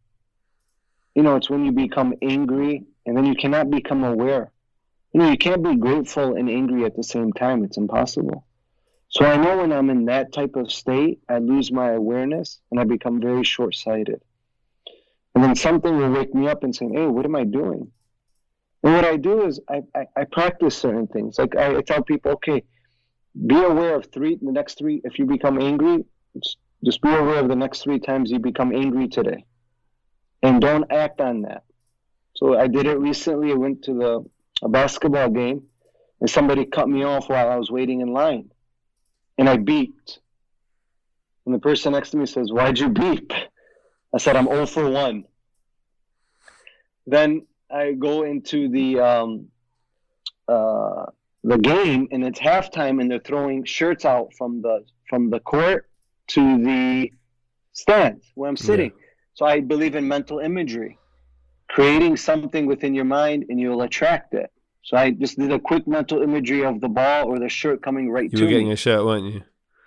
You know, it's when you become angry and then you cannot become aware. You know, you can't be grateful and angry at the same time. It's impossible. So I know when I'm in that type of state, I lose my awareness and I become very short sighted. And then something will wake me up and say, hey, what am I doing? And what I do is I, I, I practice certain things. Like I, I, tell people, okay, be aware of three, the next three, if you become angry, just be aware of the next three times you become angry today. And don't act on that. So I did it recently. I went to the a basketball game and somebody cut me off while I was waiting in line. And I beeped. And the person next to me says, Why'd you beep? I said, I'm 0 for 1. Then I go into the um, uh, the game and it's halftime and they're throwing shirts out from the from the court to the stands where I'm sitting. Yeah. So I believe in mental imagery, creating something within your mind and you'll attract it. So I just did a quick mental imagery of the ball or the shirt coming right you to me. You were getting me. a shirt, weren't you?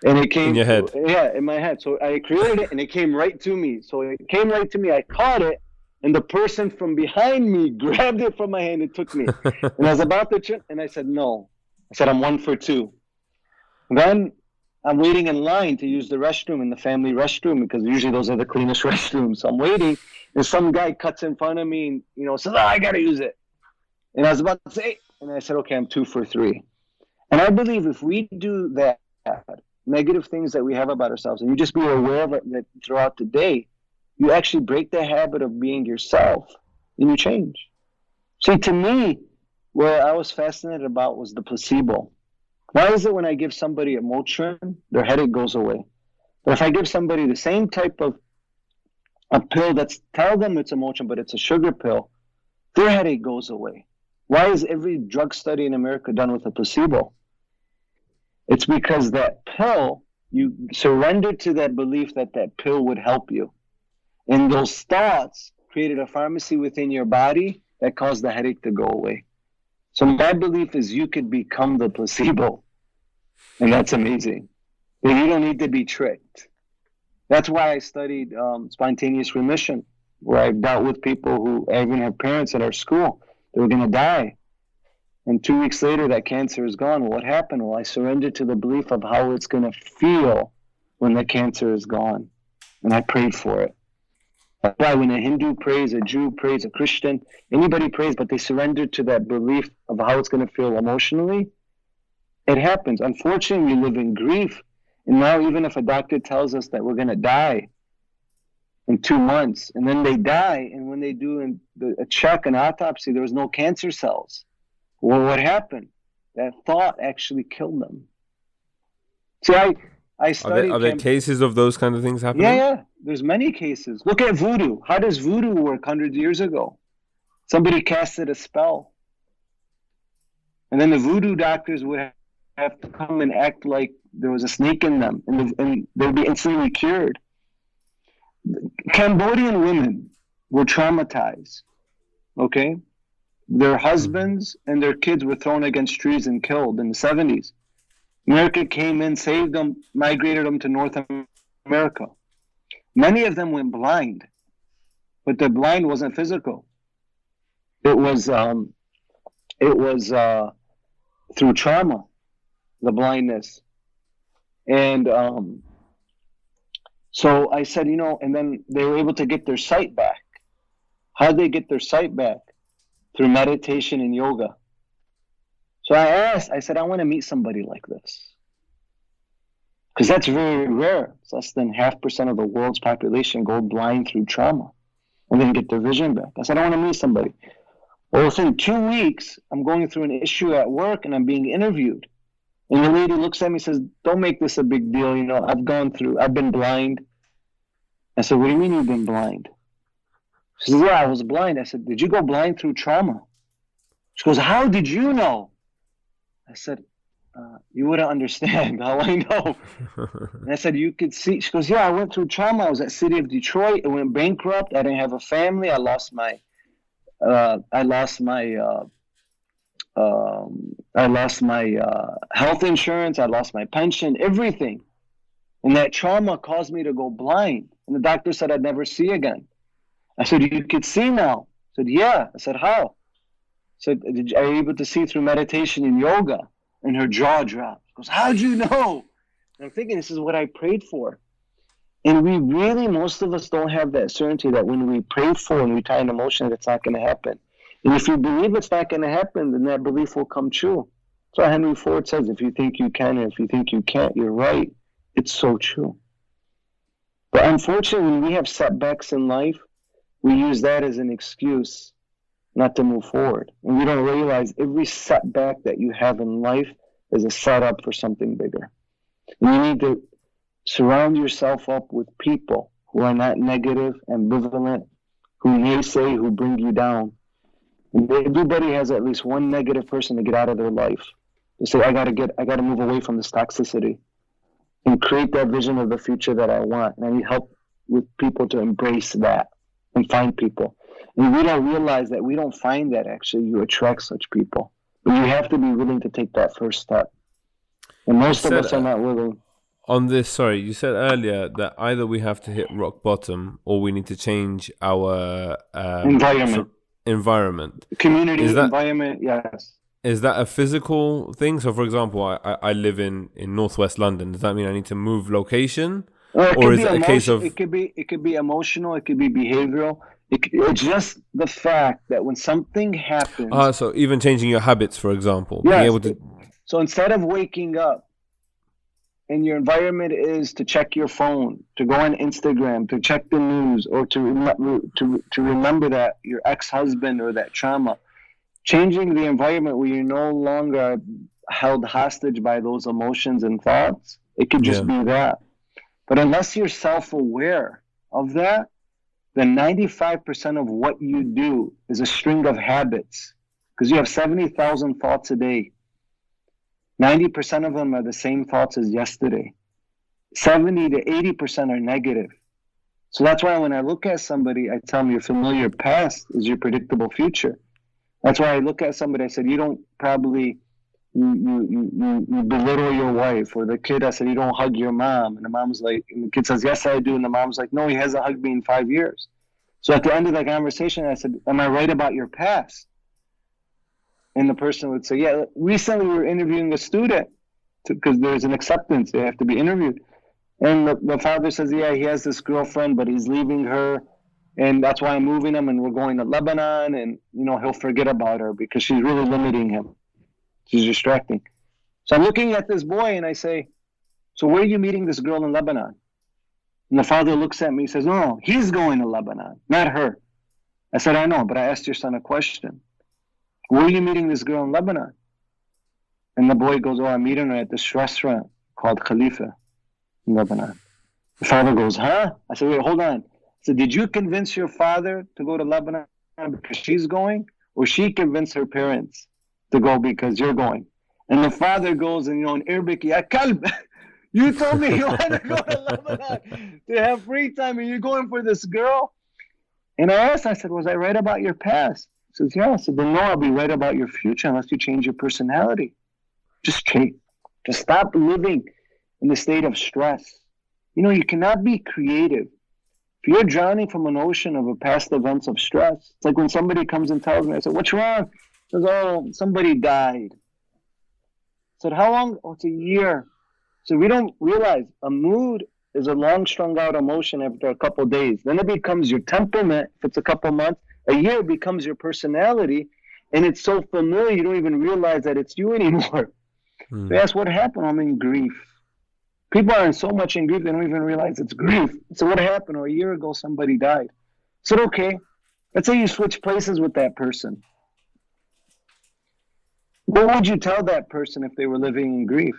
And it came in your head. Yeah, in my head. So I created it and it came right to me. So it came right to me. I caught it and the person from behind me (laughs) grabbed it from my hand and took me. (laughs) and I was about to trip, and I said, no. I said, I'm one for two. then I'm waiting in line to use the restroom in the family restroom because usually those are the cleanest (laughs) restrooms. So I'm waiting, and some guy cuts in front of me and you know says, oh, "I gotta use it." And I was about to say, and I said, "Okay, I'm two for three. And I believe if we do that, negative things that we have about ourselves, and you just be aware of it that throughout the day, you actually break the habit of being yourself and you change. See, to me, what I was fascinated about was the placebo. Why is it when I give somebody a Motrin, their headache goes away? But if I give somebody the same type of a pill that's tell them it's a Motrin, but it's a sugar pill, their headache goes away. Why is every drug study in America done with a placebo? It's because that pill, you surrender to that belief that that pill would help you. And those thoughts created a pharmacy within your body that caused the headache to go away. So my belief is you could become the placebo. And that's amazing. And you don't need to be tricked. That's why I studied um, spontaneous remission, where I dealt with people who even have parents at our school. They were going to die. And two weeks later, that cancer is gone. What happened? Well, I surrendered to the belief of how it's going to feel when the cancer is gone. And I prayed for it. That's why when a Hindu prays, a Jew prays, a Christian, anybody prays, but they surrender to that belief of how it's going to feel emotionally, it happens. Unfortunately, we live in grief. And now, even if a doctor tells us that we're going to die in two months, and then they die, and when they do a check, an autopsy, there was no cancer cells. Well, what happened? That thought actually killed them. See, I, I studied. Are there, are there cases of those kind of things happening? Yeah, yeah. There's many cases. Look at voodoo. How does voodoo work hundreds of years ago? Somebody casted a spell. And then the voodoo doctors would have to come and act like there was a snake in them, and, and they would be instantly cured. Cambodian women were traumatized. Okay? Their husbands and their kids were thrown against trees and killed in the 70s. America came in, saved them, migrated them to North America. Many of them went blind, but the blind wasn't physical. It was um, it was uh, through trauma, the blindness. And um, so I said, you know, and then they were able to get their sight back. How did they get their sight back? Through meditation and yoga. So I asked, I said, I want to meet somebody like this. Because that's very rare. It's less than half percent of the world's population go blind through trauma and then get their vision back. I said, I want to meet somebody. Well, within two weeks, I'm going through an issue at work and I'm being interviewed. And the lady looks at me and says, Don't make this a big deal. You know, I've gone through, I've been blind. I said, What do you mean you've been blind? She says, Yeah, I was blind. I said, Did you go blind through trauma? She goes, How did you know? I said, uh, You wouldn't understand how I know. and I said, You could see. She goes, Yeah, I went through trauma. I was at City of Detroit. I went bankrupt. I didn't have a family. I lost my, uh, I lost my, uh, um, I lost my uh, health insurance. I lost my pension, everything. And that trauma caused me to go blind. And the doctor said I'd never see again. I said, You could see now. I said, Yeah. I said, How? Are you able to see through meditation and yoga? And her jaw dropped. She goes, How'd you know? And I'm thinking, This is what I prayed for. And we really, most of us don't have that certainty that when we pray for and we tie an emotion, it's not going to happen. And if you believe it's not going to happen, then that belief will come true. So Henry Ford says, if you think you can if you think you can't, you're right. It's so true. But unfortunately, when we have setbacks in life, we use that as an excuse not to move forward. And we don't realize every setback that you have in life is a setup for something bigger. And you need to surround yourself up with people who are not negative, ambivalent, who naysay, who bring you down Everybody has at least one negative person to get out of their life. To say, I gotta get, I gotta move away from this toxicity, and create that vision of the future that I want. And I need help with people to embrace that and find people. And we don't realize that we don't find that actually. You attract such people, but you have to be willing to take that first step. And most of us are not willing. On this, sorry, you said earlier that either we have to hit rock bottom or we need to change our um, environment environment. Community that, environment, yes. Is that a physical thing? So, for example, I, I live in, in northwest London. Does that mean I need to move location, or is it emotion, a case of? It could be it could be emotional. It could be behavioral. It, it's just the fact that when something happens. Ah, so even changing your habits, for example, yes, being able to. So instead of waking up and your environment is to check your phone, to go on Instagram, to check the news, or to rem- to to remember that your ex-husband or that trauma, changing the environment where you're no longer held hostage by those emotions and thoughts. It could just yeah. be that. But unless you're self-aware of that, then 95% of what you do is a string of habits because you have 70,000 thoughts a day 90% of them are the same thoughts as yesterday. 70 to 80% are negative. So that's why when I look at somebody, I tell them your familiar past is your predictable future. That's why I look at somebody, I said, you don't probably, you, you, you, you belittle your wife. Or the kid, I said, you don't hug your mom. And the mom's like, and the kid says, yes, I do. And the mom's like, no, he hasn't hugged me in five years. So at the end of the conversation, I said, am I right about your past? and the person would say, "Yeah, recently we were interviewing a student because there's an acceptance; they have to be interviewed." And the, the father says, "Yeah, he has this girlfriend, but he's leaving her, and that's why I'm moving him, and we're going to Lebanon, and you know he'll forget about her because she's really limiting him. She's distracting." So I'm looking at this boy, and I say, "So where are you meeting this girl in Lebanon?" And the father looks at me, and says, "No, he's going to Lebanon, not her." I said, "I know, but I asked your son a question." Where are you meeting this girl in Lebanon? And the boy goes, Oh, I'm meeting her at this restaurant called Khalifa in Lebanon. The father goes, Huh? I said, Wait, hold on. I said, Did you convince your father to go to Lebanon because she's going? Or she convinced her parents to go because you're going? And the father goes, and you know, in Arabic, Ya kalb, (laughs) you told me you want to go to Lebanon to have free time and you're going for this girl? And I asked, I said, Was I right about your past? He says, Yeah. I said, Then no, I'll be right about your future unless you change your personality. Just change. Just stop living in the state of stress. You know, you cannot be creative. If you're drowning from an ocean of past events of stress, it's like when somebody comes and tells me, I said, What's wrong? Says, oh, somebody died. said, how long? Oh, it's a year. So we don't realize a mood is a long strung out emotion after a couple days. Then it becomes your temperament if it's a couple months. A year becomes your personality, and it's so familiar you don't even realize that it's you (laughs) anymore. Mm. They ask what happened. I'm in grief. People are in so much in grief they don't even realize it's grief. So what happened? Oh, a year ago somebody died. I said, okay. Let's say you switch places with that person. What would you tell that person if they were living in grief?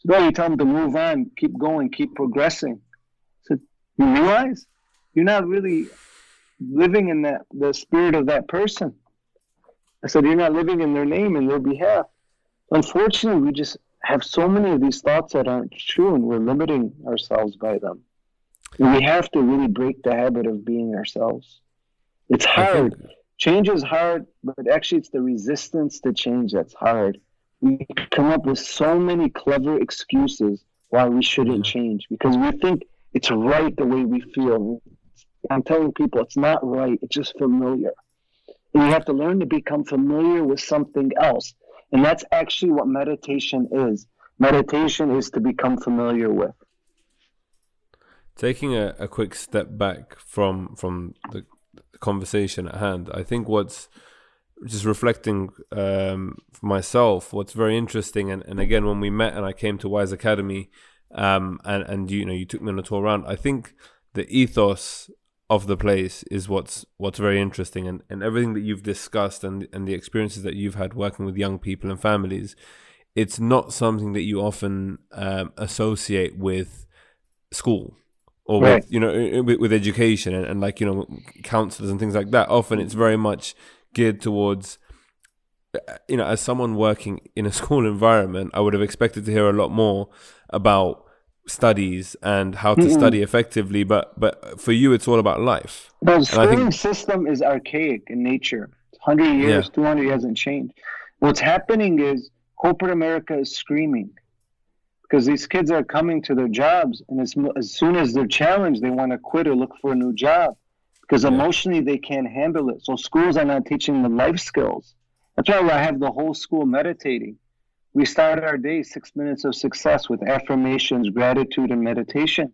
So, oh, no, you tell them to move on, keep going, keep progressing. So you realize you're not really living in that the spirit of that person. I said you're not living in their name in their behalf. Unfortunately, we just have so many of these thoughts that aren't true, and we're limiting ourselves by them. And we have to really break the habit of being ourselves. It's hard. Change is hard, but actually, it's the resistance to change that's hard. We come up with so many clever excuses why we shouldn't change because we think it's right the way we feel. I'm telling people it's not right, it's just familiar. And you have to learn to become familiar with something else. And that's actually what meditation is. Meditation is to become familiar with. Taking a, a quick step back from from the conversation at hand, I think what's just reflecting um, for myself, what's very interesting, and, and again, when we met and I came to Wise Academy, um, and and you know you took me on a tour around, I think the ethos of the place is what's what's very interesting. And, and everything that you've discussed and and the experiences that you've had working with young people and families it's not something that you often um, associate with school or right. with you know with, with education and, and, like you know counselors and things like that often it's very much geared towards uh, you know as someone working in a (laughs) school environment i would have expected to hear a lot more about studies and how to mm study effectively but but for you it's all about life. The schooling think... system is archaic in nature. 100 years yeah. 200 hasn't changed what's happening is corporate america is screaming because these kids are coming to their jobs and as, as soon as they're challenged they want to quit or look for a new job because yeah. emotionally they can't handle it so schools are not teaching the life skills that's why i have the whole school meditating we start our day six minutes of success with affirmations, gratitude, and meditation.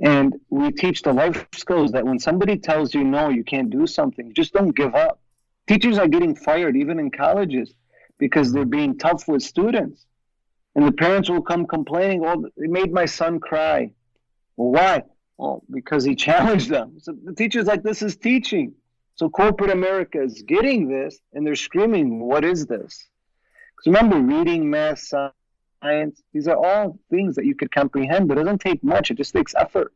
And we teach the life skills that when somebody tells you no, you can't do something, just don't give up. Teachers are getting fired even in colleges because they're being tough with students. And the parents will come complaining, oh, it made my son cry. Well, why? Well, because he (laughs) challenged them. So the teacher's like, this is teaching. So corporate America is getting this and they're screaming, what is this? Because remember, reading, math, science, these are all things that you could comprehend, but it doesn't take much. It just takes effort.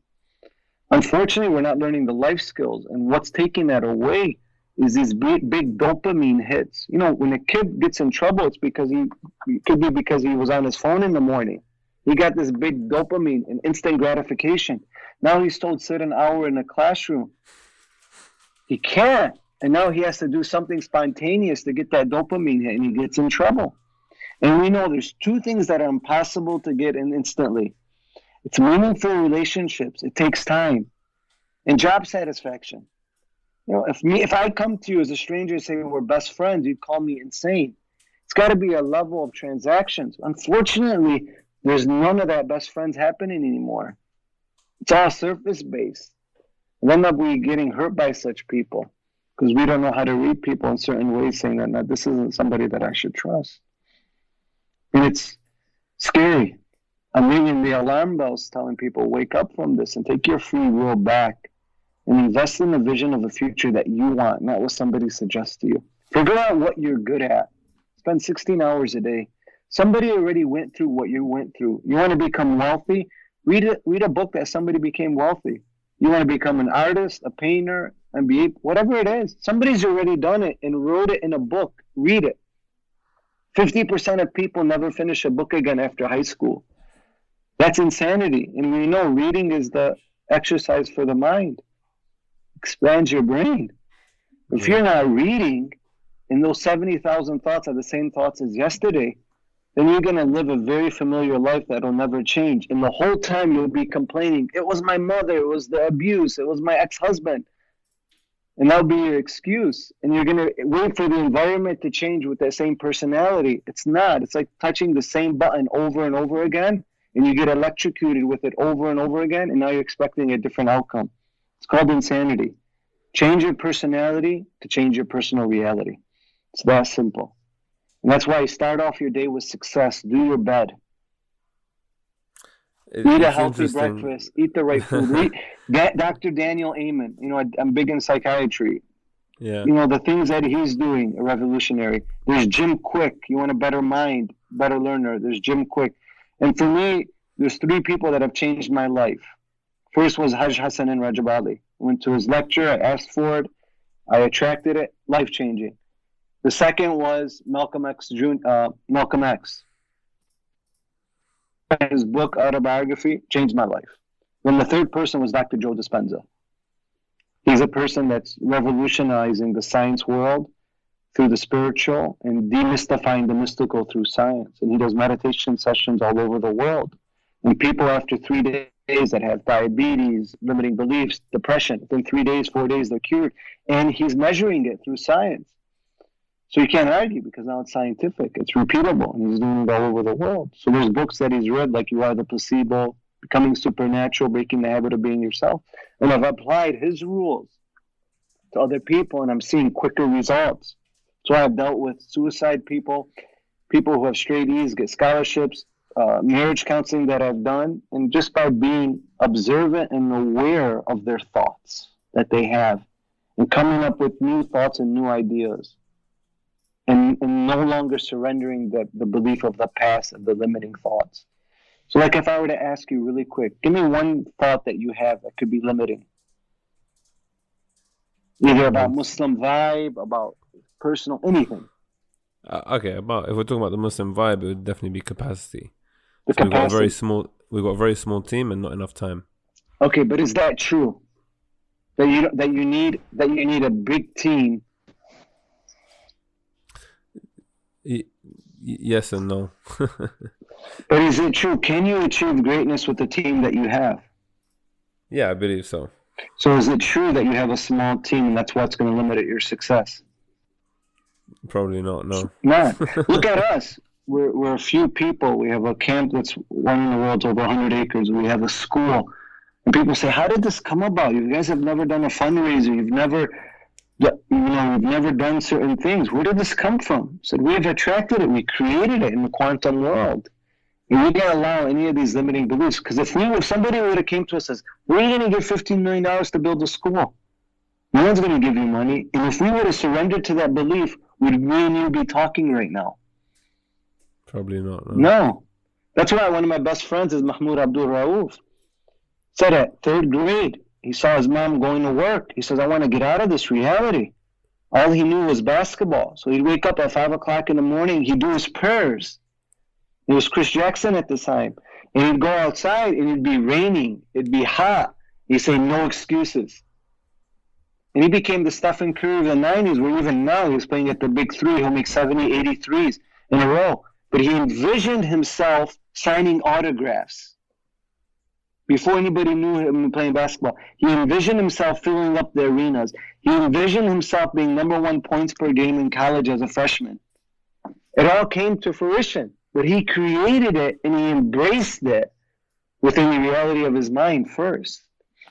Unfortunately, we're not learning the life skills. And what's taking that away is these big, big dopamine hits. You know, when a kid gets in trouble, it's because he it could be because he was on his phone in the morning. He got this big dopamine and instant gratification. Now he's told sit an hour in a classroom. He can't. And now he has to do something spontaneous to get that dopamine hit, and he gets in trouble. And we know there's two things that are impossible to get in instantly. It's meaningful relationships. It takes time, and job satisfaction. You know, if me, if I come to you as a stranger and say we're best friends, you'd call me insane. It's got to be a level of transactions. Unfortunately, there's none of that best friends happening anymore. It's all surface based. And then we getting hurt by such people because we don't know how to read people in certain ways, saying that, that this isn't somebody that I should trust. And it's scary. I'm ringing the alarm bells telling people, wake up from this and take your free will back and invest in the vision of a future that you want, not what somebody suggests to you. Figure out what you're good at. Spend 16 hours a day. Somebody already went through what you went through. You want to become wealthy? Read a, read a book that somebody became wealthy. You want to become an artist, a painter, MBA, whatever it is. Somebody's already done it and wrote it in a book. Read it. 50% of people never finish a book again after high school. That's insanity. And we know reading is the exercise for the mind, expands your brain. If you're not reading and those 70,000 thoughts are the same thoughts as yesterday, then you're going to live a very familiar life that'll never change. And the whole time you'll be complaining, it was my mother, it was the abuse, it was my ex husband. And that'll be your excuse. And you're going to wait for the environment to change with that same personality. It's not. It's like touching the same button over and over again, and you get electrocuted with it over and over again, and now you're expecting a different outcome. It's called insanity. Change your personality to change your personal reality. It's that simple. And that's why you start off your day with success. Do your bed. It, eat a healthy breakfast. Eat the right food. (laughs) Read, Dr. Daniel Amen. You know, I, I'm big in psychiatry. Yeah. You know, the things that he's doing are revolutionary. There's Jim Kwik. You want a better mind, better learner. There's Jim Kwik. And for me, there's three people that have changed my life. First was Haj Hassanin Rajab Ali. I went to his lecture. I asked for it. I attracted it. Life changing. The second was Malcolm X. Jun- uh, Malcolm X. His book autobiography changed my life. Then the third person was Dr. Joe Dispenza. He's a person that's revolutionizing the science world through the spiritual and demystifying the mystical through science. And he does meditation sessions all over the world. And people after three days that have diabetes, limiting beliefs, depression, within three days, four days, they're cured. And he's measuring it through science. So you can't argue because now it's scientific, it's repeatable, and he's doing it all over the world. So there's books that he's read, like You Are the Placebo, Becoming Supernatural, Breaking the Habit of Being Yourself. And I've applied his rules to other people, and I'm seeing quicker results. So I've dealt with suicide people, people who have straight E's, get scholarships, uh, marriage counseling that I've done, and just by being observant and aware of their thoughts that they have, and coming up with new thoughts and new ideas and, and no longer surrendering the, the belief of the past and the limiting thoughts. So, like if I were to ask you really quick, give me one thought that you have that could be limiting. Either about Muslim vibe, about personal, anything. Uh, okay, about if we're talking about the Muslim vibe, it would definitely be capacity. The so capacity. We've got a very small. We've got a very small team and not enough time. Okay, but is that true? That you that you need that you need a big team yes and no. (laughs) but is it true? Can you achieve greatness with the team that you have? Yeah, I believe so. So is it true that you have a small team and that's what's going to limit your success? Probably not. No. Not. Look at us. We're, we're a few people. We have a camp that's one in the world's over 100 acres. We have a school. And people say, How did this come about? You guys have never done a fundraiser. You've never you know, you've never done certain things. Where did this come from? I said we've attracted it. We created it in the quantum world. And we can't allow any of these limiting beliefs. Because if we, if somebody would have came to us and "We're going to give fifteen million dollars to build a school," no one's going to give you money. And if we would have surrendered to that belief, and you be talking right now? Probably not. No. no. That's why one of my best friends is Mahmoud Abdul Rauf. Said at third grade, he saw his mom going to work. He says, I want to get out of this reality. All he knew was basketball. So he'd wake up at five o'clock in the morning, he'd do his prayers. It was Chris Jackson at the time. And he'd go outside and it'd be raining, it'd be hot. He'd say, No excuses. And he became the Stephen Curry of the 90s, where even now he's playing at the big three. He'll make 70, 80 threes in a row. But he envisioned himself signing autographs before anybody knew him playing basketball. He envisioned himself filling up the arenas. He envisioned himself being number one points per game in college as a freshman. It all came to fruition, but he created it and he embraced it within the reality of his mind first.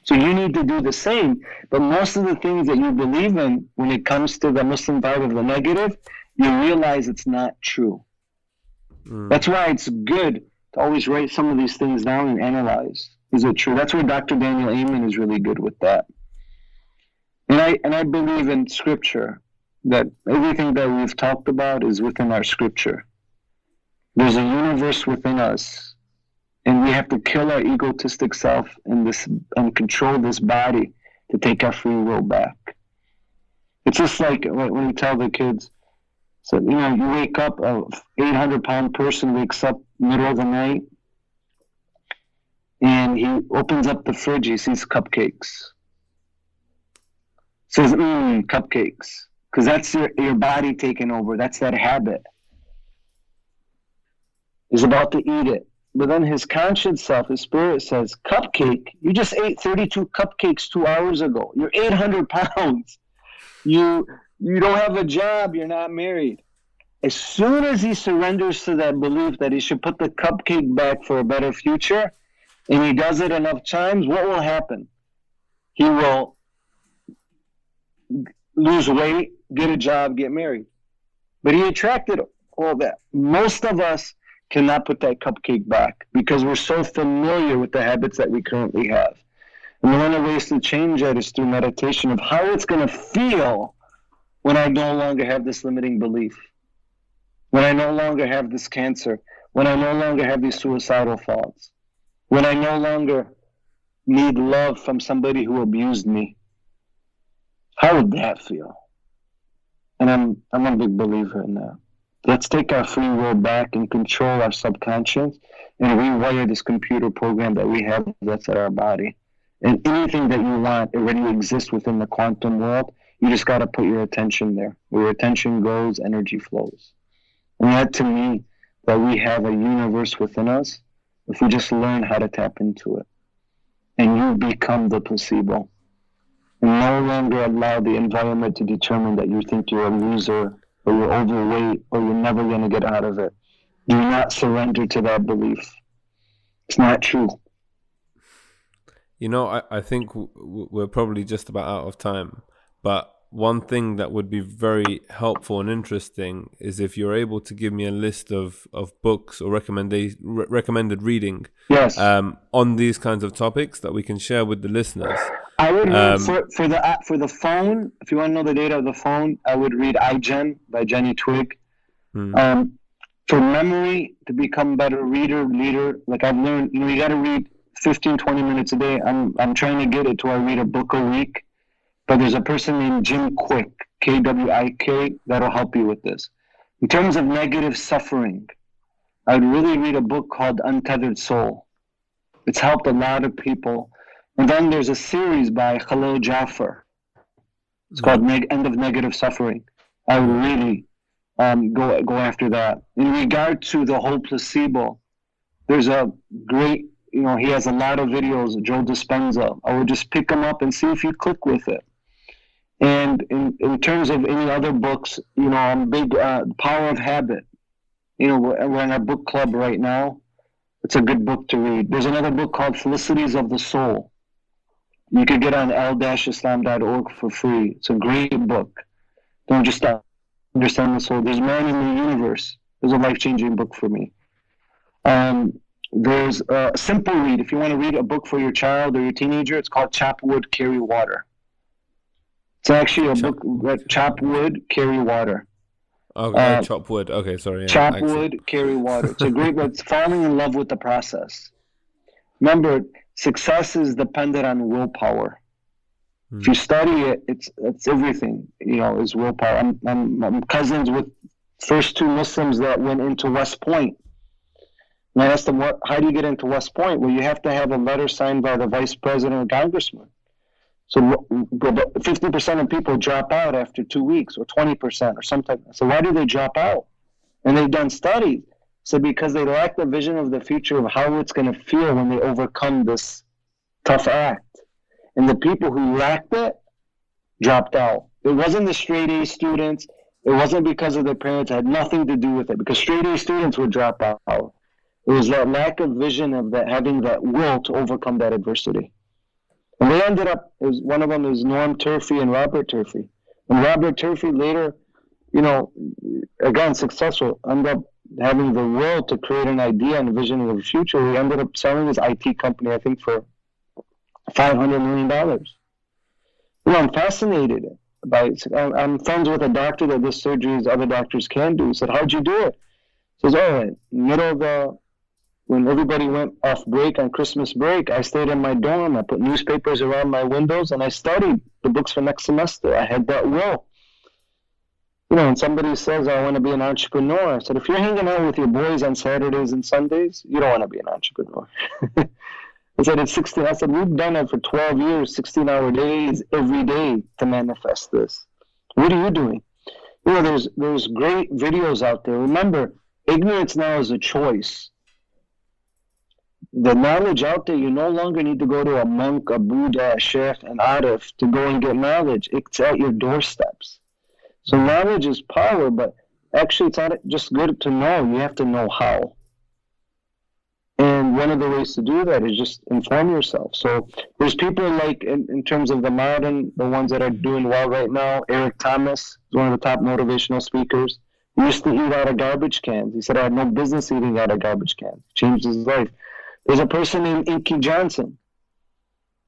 So you need to do the same. But most of the things that you believe in when it comes to the Muslim part of the negative, you realize it's not true. Mm. That's why it's good to always write some of these things down and analyze. Is it true? That's where Dr. Daniel Amen is really good with that. And I and I believe in scripture that everything that we've talked about is within our scripture. There's a universe within us, and we have to kill our egotistic self and this and control this body to take our free will back. It's just like when you tell the kids, so you know, you wake up, a 800 pound person wakes up middle of the night and he opens up the fridge. He sees cupcakes. Says, mmm, cupcakes. Because that's your, your body taking over. That's that habit. He's about to eat it. But then his conscious self, his spirit says, Cupcake? You just ate 32 cupcakes two hours ago. You're 800 (laughs) pounds. you you don't have a job, you're not married. As soon as he surrenders to that belief that he should put the cupcake back for a better future, and he does it enough times, what will happen? He will lose weight, get a job, get married. But he attracted all that. Most of us cannot put that cupcake back because we're so familiar with the habits that we currently have. And one the ways to change that is through meditation of how it's going to feel when I no longer have this limiting belief, when I no longer have this cancer, when I no longer have these suicidal thoughts, when I no longer need love from somebody who abused me. How would that feel? And I'm I'm a big believer in that. Let's take our free will back and control our subconscious and rewire this computer program that we have that's at our body. And anything that you want already exists within the quantum world. You just got to put your attention there. Where your attention goes, energy flows. And that to me, that we have a universe within us if we just learn how to tap into it. And you become the placebo. And no longer allow the environment to determine that you think you're a loser or you're overweight or you're never going to get out of it. Do not surrender to that belief. It's not true. You know, I, I think we're probably just about out of time. But one thing that would be very helpful and interesting is if you're able to give me a list of, of books or recommended re- recommended reading yes. um, on these kinds of topics that we can share with the listeners. I would um, for, for the uh, for the phone. If you want to know the data of the phone, I would read iGen by Jean Twenge. Hmm. Um, for memory, to become better reader, leader, like I've learned, you know, you got to read 15, 20 minutes a day. I'm, I'm trying to get it to I read a book a week. But there's a person named Jim Kwik, K W I K, that'll help you with this. In terms of negative suffering, I would really read a book called Untethered Soul. It's helped a lot of people. And then there's a series by Khalil Jaffer. It's called Neg- End of Negative Suffering. I would really um, go go after that. In regard to the whole placebo, there's a great you know, he has a lot of videos, Joe Dispenza. I would just pick them up and see if you click with it. And in, in terms of any other books, you know, I'm big uh, Power of Habit. You know, we're, we're in our book club right now. It's a good book to read. There's another book called Felicities of the Soul. You could get on al-islam.org for free. It's a great book. Don't just understand the soul. There's Man in the Universe. It's a life-changing book for me. Um, there's a simple read. If you want to read a book for your child or your teenager, it's called Chop Wood, Carry Water. It's actually a chop. book that Chop Wood, Carry Water. Okay, uh, chop wood. Okay, sorry. Yeah, chop wood, carry water. It's a great book. It's falling in love with the process. Remember, success is dependent on willpower. Hmm. If you study it, it's it's everything. You know, is willpower. I'm, I'm, I'm cousins with first two Muslims that went into West Point. Point and I asked them, what, how do you get into West Point? Well, you have to have a letter signed by the vice president or congressman. So 50% of people drop out after two weeks or 20% or something. So why do they drop out? And they've done studies. So because they lack the vision of the future of how it's going to feel when they overcome this tough act. And the people who lacked it dropped out. It wasn't the straight A students. It wasn't because of their parents. It had nothing to do with it because straight A students would drop out. It was that lack of vision of that having that will to overcome that adversity. And they ended up, was, one of them is Norm Turfy and Robert Turfy. And Robert Turfy later, you know, again, successful, ended up having the will to create an idea and a vision of the future. He ended up selling his IT company, I think, for $500 million. You know, I'm fascinated by it. I'm friends with a doctor that this surgery as other doctors can do. He said, How'd you do it? He says, Oh, middle of the when everybody went off break on Christmas break, I stayed in my dorm. I put newspapers around my windows and I studied the books for next semester. I had that will. You know, when somebody says, I want to be an entrepreneur, I said, if you're hanging out with your boys on Saturdays and Sundays, you don't want to be an entrepreneur. (laughs) I said, it's 16. I said, we've done it for 12 years, 16 hour days every day to manifest this. What are you doing? You know, there's, there's great videos out there. Remember, ignorance now is a choice the knowledge out there, you no longer need to go to a monk, a Buddha, a sheikh, an arif to go and get knowledge. It's at your doorsteps. So knowledge is power, but actually it's not just good to know. You have to know how. And one of the ways to do that is just inform yourself. So there's people like, in, in terms of the modern, the ones that are doing well right now, Eric Thomas is one of the top motivational speakers. He used to eat out of garbage cans. He said, I had no business eating out of garbage cans. Changed his life. There's a person named Inky Johnson.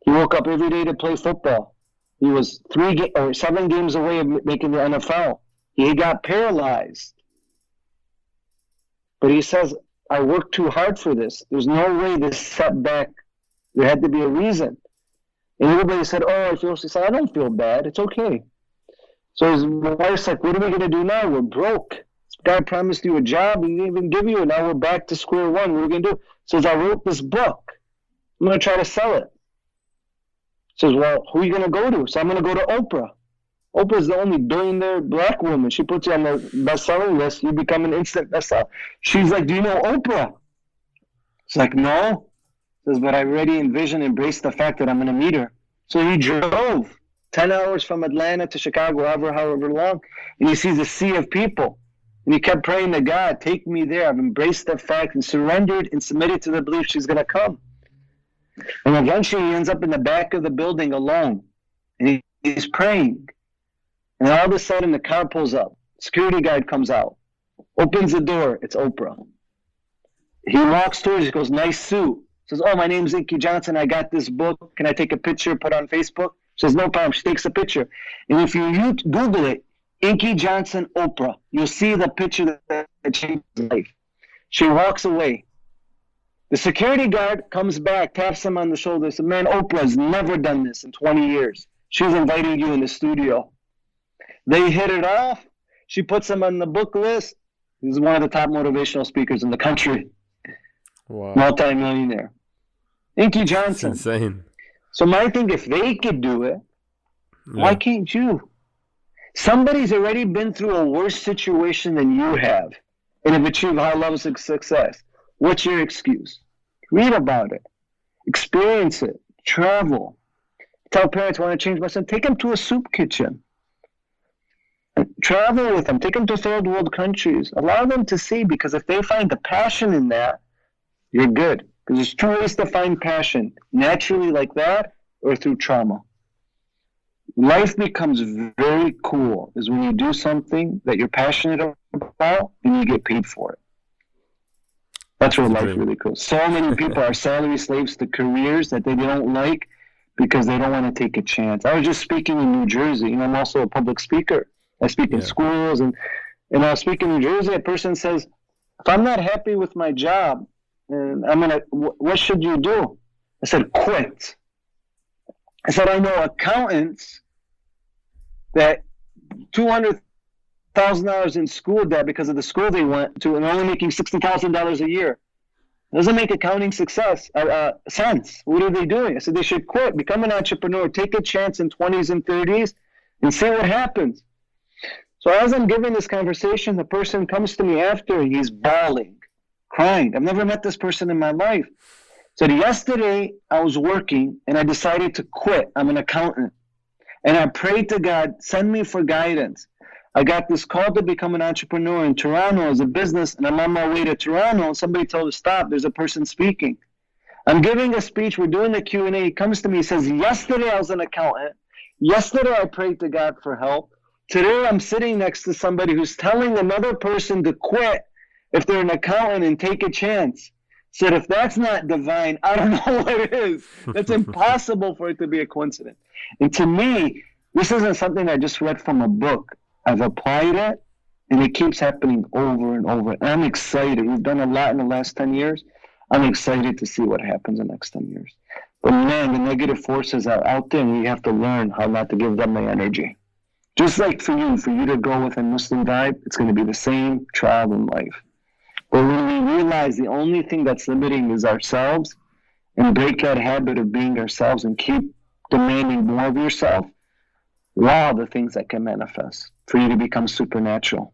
He woke up every day to play football. He was three ga- or seven games away of making the NFL. He got paralyzed. But he says, I worked too hard for this. There's no way this setback, there had to be a reason. And everybody said, Oh, I feel, said, I don't feel bad. It's okay. So his wife's like, What are we going to do now? We're broke. Guy promised you a job. He didn't even give you it. Now we're back to square one. What are we going to do? Says, I wrote this book. I'm going to try to sell it. Says, Well, who are you going to go to? So I'm going to go to Oprah. Oprah's the only billionaire black woman. She puts you on the best-selling list. You become an instant bestseller. She's like, "Do you know Oprah?" It's like, "No." Says, "But I already envision, embrace the fact that I'm going to meet her." So he drove ten hours from Atlanta to Chicago, however, however long, and he sees a sea of people. And he kept praying to God, "Take me there." I've embraced the fact and surrendered and submitted to the belief she's going to come. And eventually, he ends up in the back of the building alone, and he, he's praying. And all of a sudden, the car pulls up. Security guard comes out, opens the door. It's Oprah. He walks towards. He goes, "Nice suit." Says, "Oh, my name's Inky Johnson. I got this book. Can I take a picture? Put on Facebook?" She says, "No problem." She takes a picture, and if you Google it, Inky Johnson Oprah, you'll see the picture that changed his life. She walks away. The security guard comes back, taps him on the shoulder, says, "Man, Oprah's never done this in 20 years. She's inviting you in the studio." They hit it off. She puts him on the book list. He's one of the top motivational speakers in the country. Wow. Multi-millionaire. Inky Johnson. That's insane. So my thing, if they could do it, yeah. why can't you? Somebody's already been through a worse situation than you have and have achieved high levels of success. What's your excuse? Read about it. Experience it. Travel. Tell parents, want to change my son. Take him to a soup kitchen travel with them, take them to third world countries, allow them to see because if they find the passion in that, you're good. Because there's two ways to find passion naturally, like that, or through trauma. Life becomes very cool is when you do something that you're passionate about and you get paid for it. That's where life really cool. So many people are salary slaves to careers that they don't like because they don't want to take a chance. I was just speaking in New Jersey, and I'm also a public speaker. I speak in yeah. schools, and and I speak in New Jersey. A person says, "If I'm not happy with my job, and I'm gonna, what should you do?" I said, "Quit." I said, "I know accountants that two hundred thousand dollars in school debt because of the school they went to, and only making sixty thousand dollars a year." doesn't make accounting success uh, uh, sense. What are they doing? I said they should quit, become an entrepreneur, take a chance in 20s and 30s, and see what happens. So as I'm giving this conversation, the person comes to me after, he's bawling, crying. I've never met this person in my life. Said, yesterday I was working and I decided to quit. I'm an accountant. And I prayed to God, send me for guidance. I got this call to become an entrepreneur in Toronto as a business, and I'm on my way to Toronto, somebody told me, stop, there's a person speaking. I'm giving a speech, we're doing the Q&A. He comes to me, he says, yesterday I was an accountant. Yesterday I prayed to God for help. Today I'm sitting next to somebody who's telling another person to quit if they're an accountant and take a chance. Said if that's not divine, I don't (laughs) know what it is. It's impossible for it to be a coincidence. And to me, this isn't something I just read from a book. I've applied it and it keeps happening over and over. And I'm excited. We've done a lot in the last 10 years. I'm excited to see what happens in the next 10 years. But man, the negative forces are out there and we have to learn how not to give them the energy. Just like for you, for you to go with a Muslim vibe, it's going to be the same trial in life. But when we realize the only thing that's limiting is ourselves and break that habit of being ourselves and keep demanding more of yourself, wow, the things that can manifest for you to become supernatural.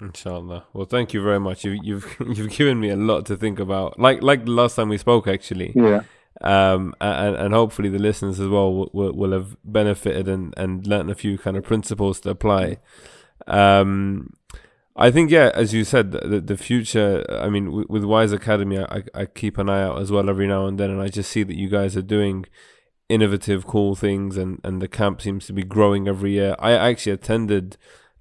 Inshallah. Well, thank you very much. You, you've (laughs) you've given me a lot to think about. Like like the last time we spoke, actually. Yeah. Um, and, and hopefully the listeners as well will, will, will have benefited and, and learned a few kind of principles to apply. Um, I think, yeah, as you said, the, the future, I mean, with, with Wise Academy, I, I keep an eye out as well every now and then, and I just see that you guys are doing innovative, cool things, and, and the camp seems to be growing every year. I actually attended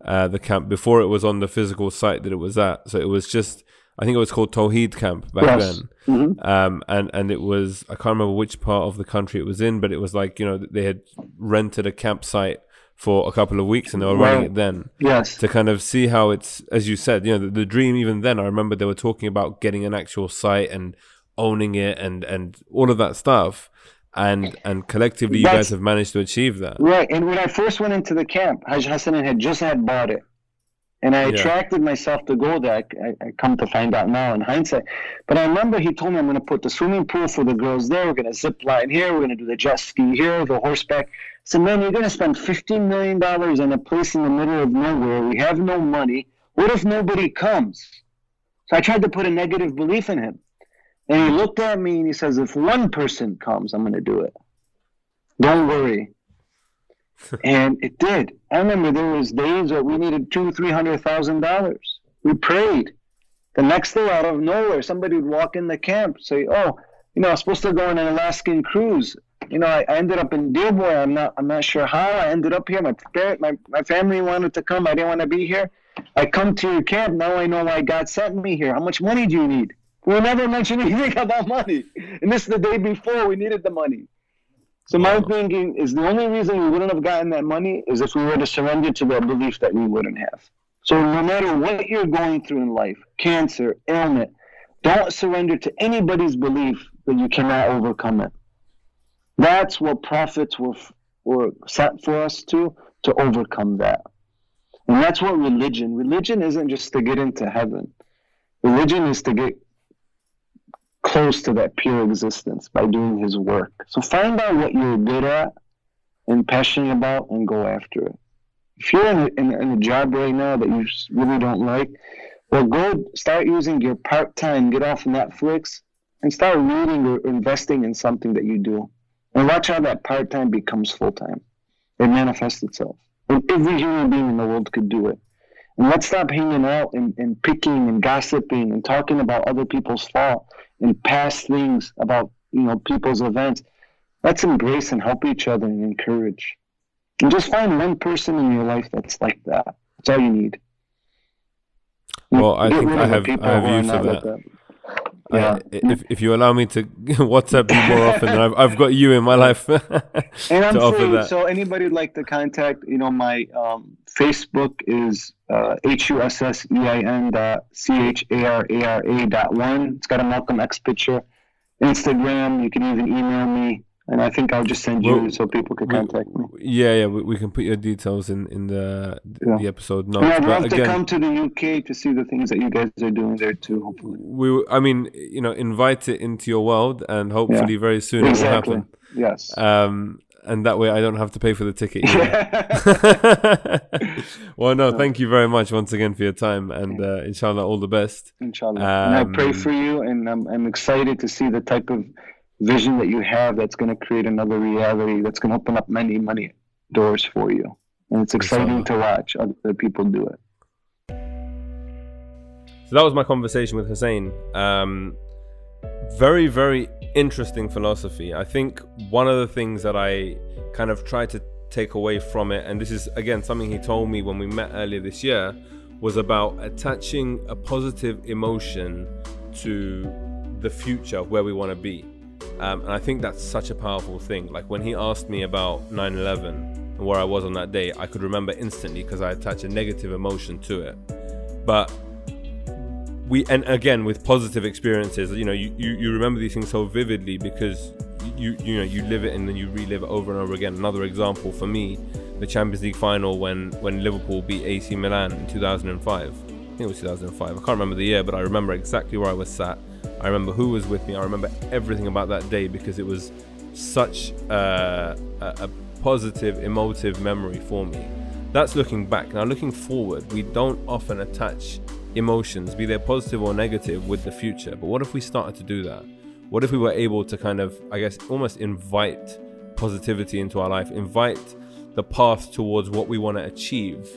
uh, the camp before it was on the physical site that it was at. So it was just, I think it was called Tawheed Camp back yes. then. Mm-hmm. Um, and, and it was, I can't remember which part of the country it was in, but it was like, you know, they had rented a campsite for a couple of weeks and they were right. running it then. Yes. To kind of see how it's, as you said, you know, the, the dream even then, I remember they were talking about getting an actual site and owning it and, and all of that stuff and and collectively That's, you guys have managed to achieve that right and when i first went into the camp haj hassan had just had bought it and i yeah. attracted myself to go there I, I, come to find out now in hindsight but i remember he told me i'm going to put the swimming pool for the girls there we're going to zip line here we're going to do the jet ski here the horseback so man you're going to spend 15 million dollars on a place in the middle of nowhere we have no money what if nobody comes so i tried to put a negative belief in him and he looked at me and he says, If one person comes, I'm going to do it. Don't worry. (laughs) and it did. I remember there was days that we needed two, three hundred thousand dollars. We prayed. The next day, out of nowhere, somebody would walk in the camp, say, "Oh, you know, I'm supposed to go on an Alaskan cruise. You know, I, I ended up in Dearborn. I'm not, I'm not sure how I ended up here. My parent, my, my family wanted to come. I didn't want to be here. I come to your camp. Now I know why God sent me here. How much money do you need? We never mentioned (laughs) anything about money. And this is the day before we needed the money. So my thinking is the only reason we wouldn't have gotten that money is if we were to surrender to the belief that we wouldn't have. So no matter what you're going through in life, cancer, ailment, don't surrender to anybody's belief that you cannot overcome it. That's what prophets were, were set for us to, to overcome that. And that's what religion, religion isn't just to get into heaven. Religion is to get close to that pure existence by doing his work. So find out what you're good at and passionate about and go after it. If you're in a, in, in a job right now that you really don't like, well, go start using your part time, get off Netflix, and start reading or investing in something that you do. And watch how that part time becomes full time. It manifests itself. And every human being in the world could do it. And let's stop hanging out and, and picking and gossiping and talking about other people's fault and past things about you know people's events. Let's embrace and help each other and encourage. And just find one person in your life that's like that. That's all you need. Well, I think I have I have you for that. that. Yeah. I, if if you allow me to (laughs) WhatsApp you more often, I've I've got you in my life. (laughs) and I'm free, so anybody would like to contact, you know, my um, Facebook is uh, H U S S E I N dot C H A R A R A dot one. It's got a Malcolm X picture. Instagram, you can even email me and I think I'll just send you well, so people can contact me. Yeah, yeah, we, we, can put your details in in the yeah. the episode notes. And I'd love again, to come to the UK to see the things that you guys are doing there too. Hopefully, we. I mean, you know, invite it into your world, and hopefully, yeah. very soon exactly. it will happen. Yes. Um, and that way I don't have to pay for the ticket. (laughs) well, no, thank you very much once again for your time, and uh, inshallah, all the best. Inshallah, um, and I pray um, for you, and I'm, I'm excited to see the type of vision that you have that's going to create another reality that's going to open up many, many doors for you. And it's exciting to watch other people do it. So that was my conversation with Hussein. Um, very, very interesting philosophy. I think one of the things that I kind of tried to take away from it, and this is again something he told me when we met earlier this year, was about attaching a positive emotion to the future of where we want to be. Um, and I think that's such a powerful thing. Like when he asked me about 9 11 and where I was on that day, I could remember instantly because I attach a negative emotion to it. But we, and again, with positive experiences, you know, you, you, you remember these things so vividly because you, you know, you live it and then you relive it over and over again. Another example for me, the Champions League final when, when Liverpool beat AC Milan in 2005. I think it was 2005. I can't remember the year, but I remember exactly where I was sat I remember who was with me. I remember everything about that day because it was such a, a, positive, emotive memory for me. that's looking back. Now, looking forward, we don't often attach emotions, be they positive or negative, with the future. But what if we started to do that? What if we were able to kind of, I guess, almost invite positivity into our life, invite the path towards what we want to achieve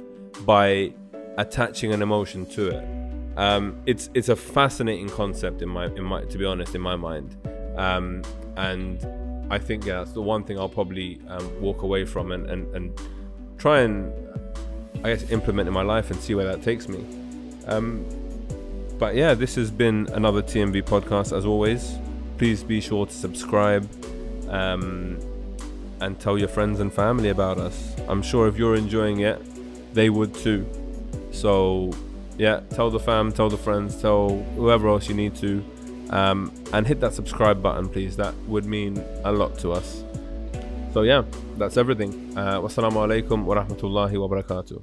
by attaching an emotion to it? Um, it's it's a fascinating concept in my in my to be honest in my mind, um, and I think yeah, that's the one thing I'll probably um, walk away from and, and and try and I guess implement in my life and see where that takes me. Um, but yeah, this has been another TMV podcast as always. Please be sure to subscribe um, and tell your friends and family about us. I'm sure if you're enjoying it, they would too. So yeah, tell the fam, tell the friends, tell whoever else you need to. Um, and hit that subscribe button, please. That would mean a lot to us. So, yeah, that's everything. Uh, wassalamu alaikum wa rahmatullahi wa barakatuh.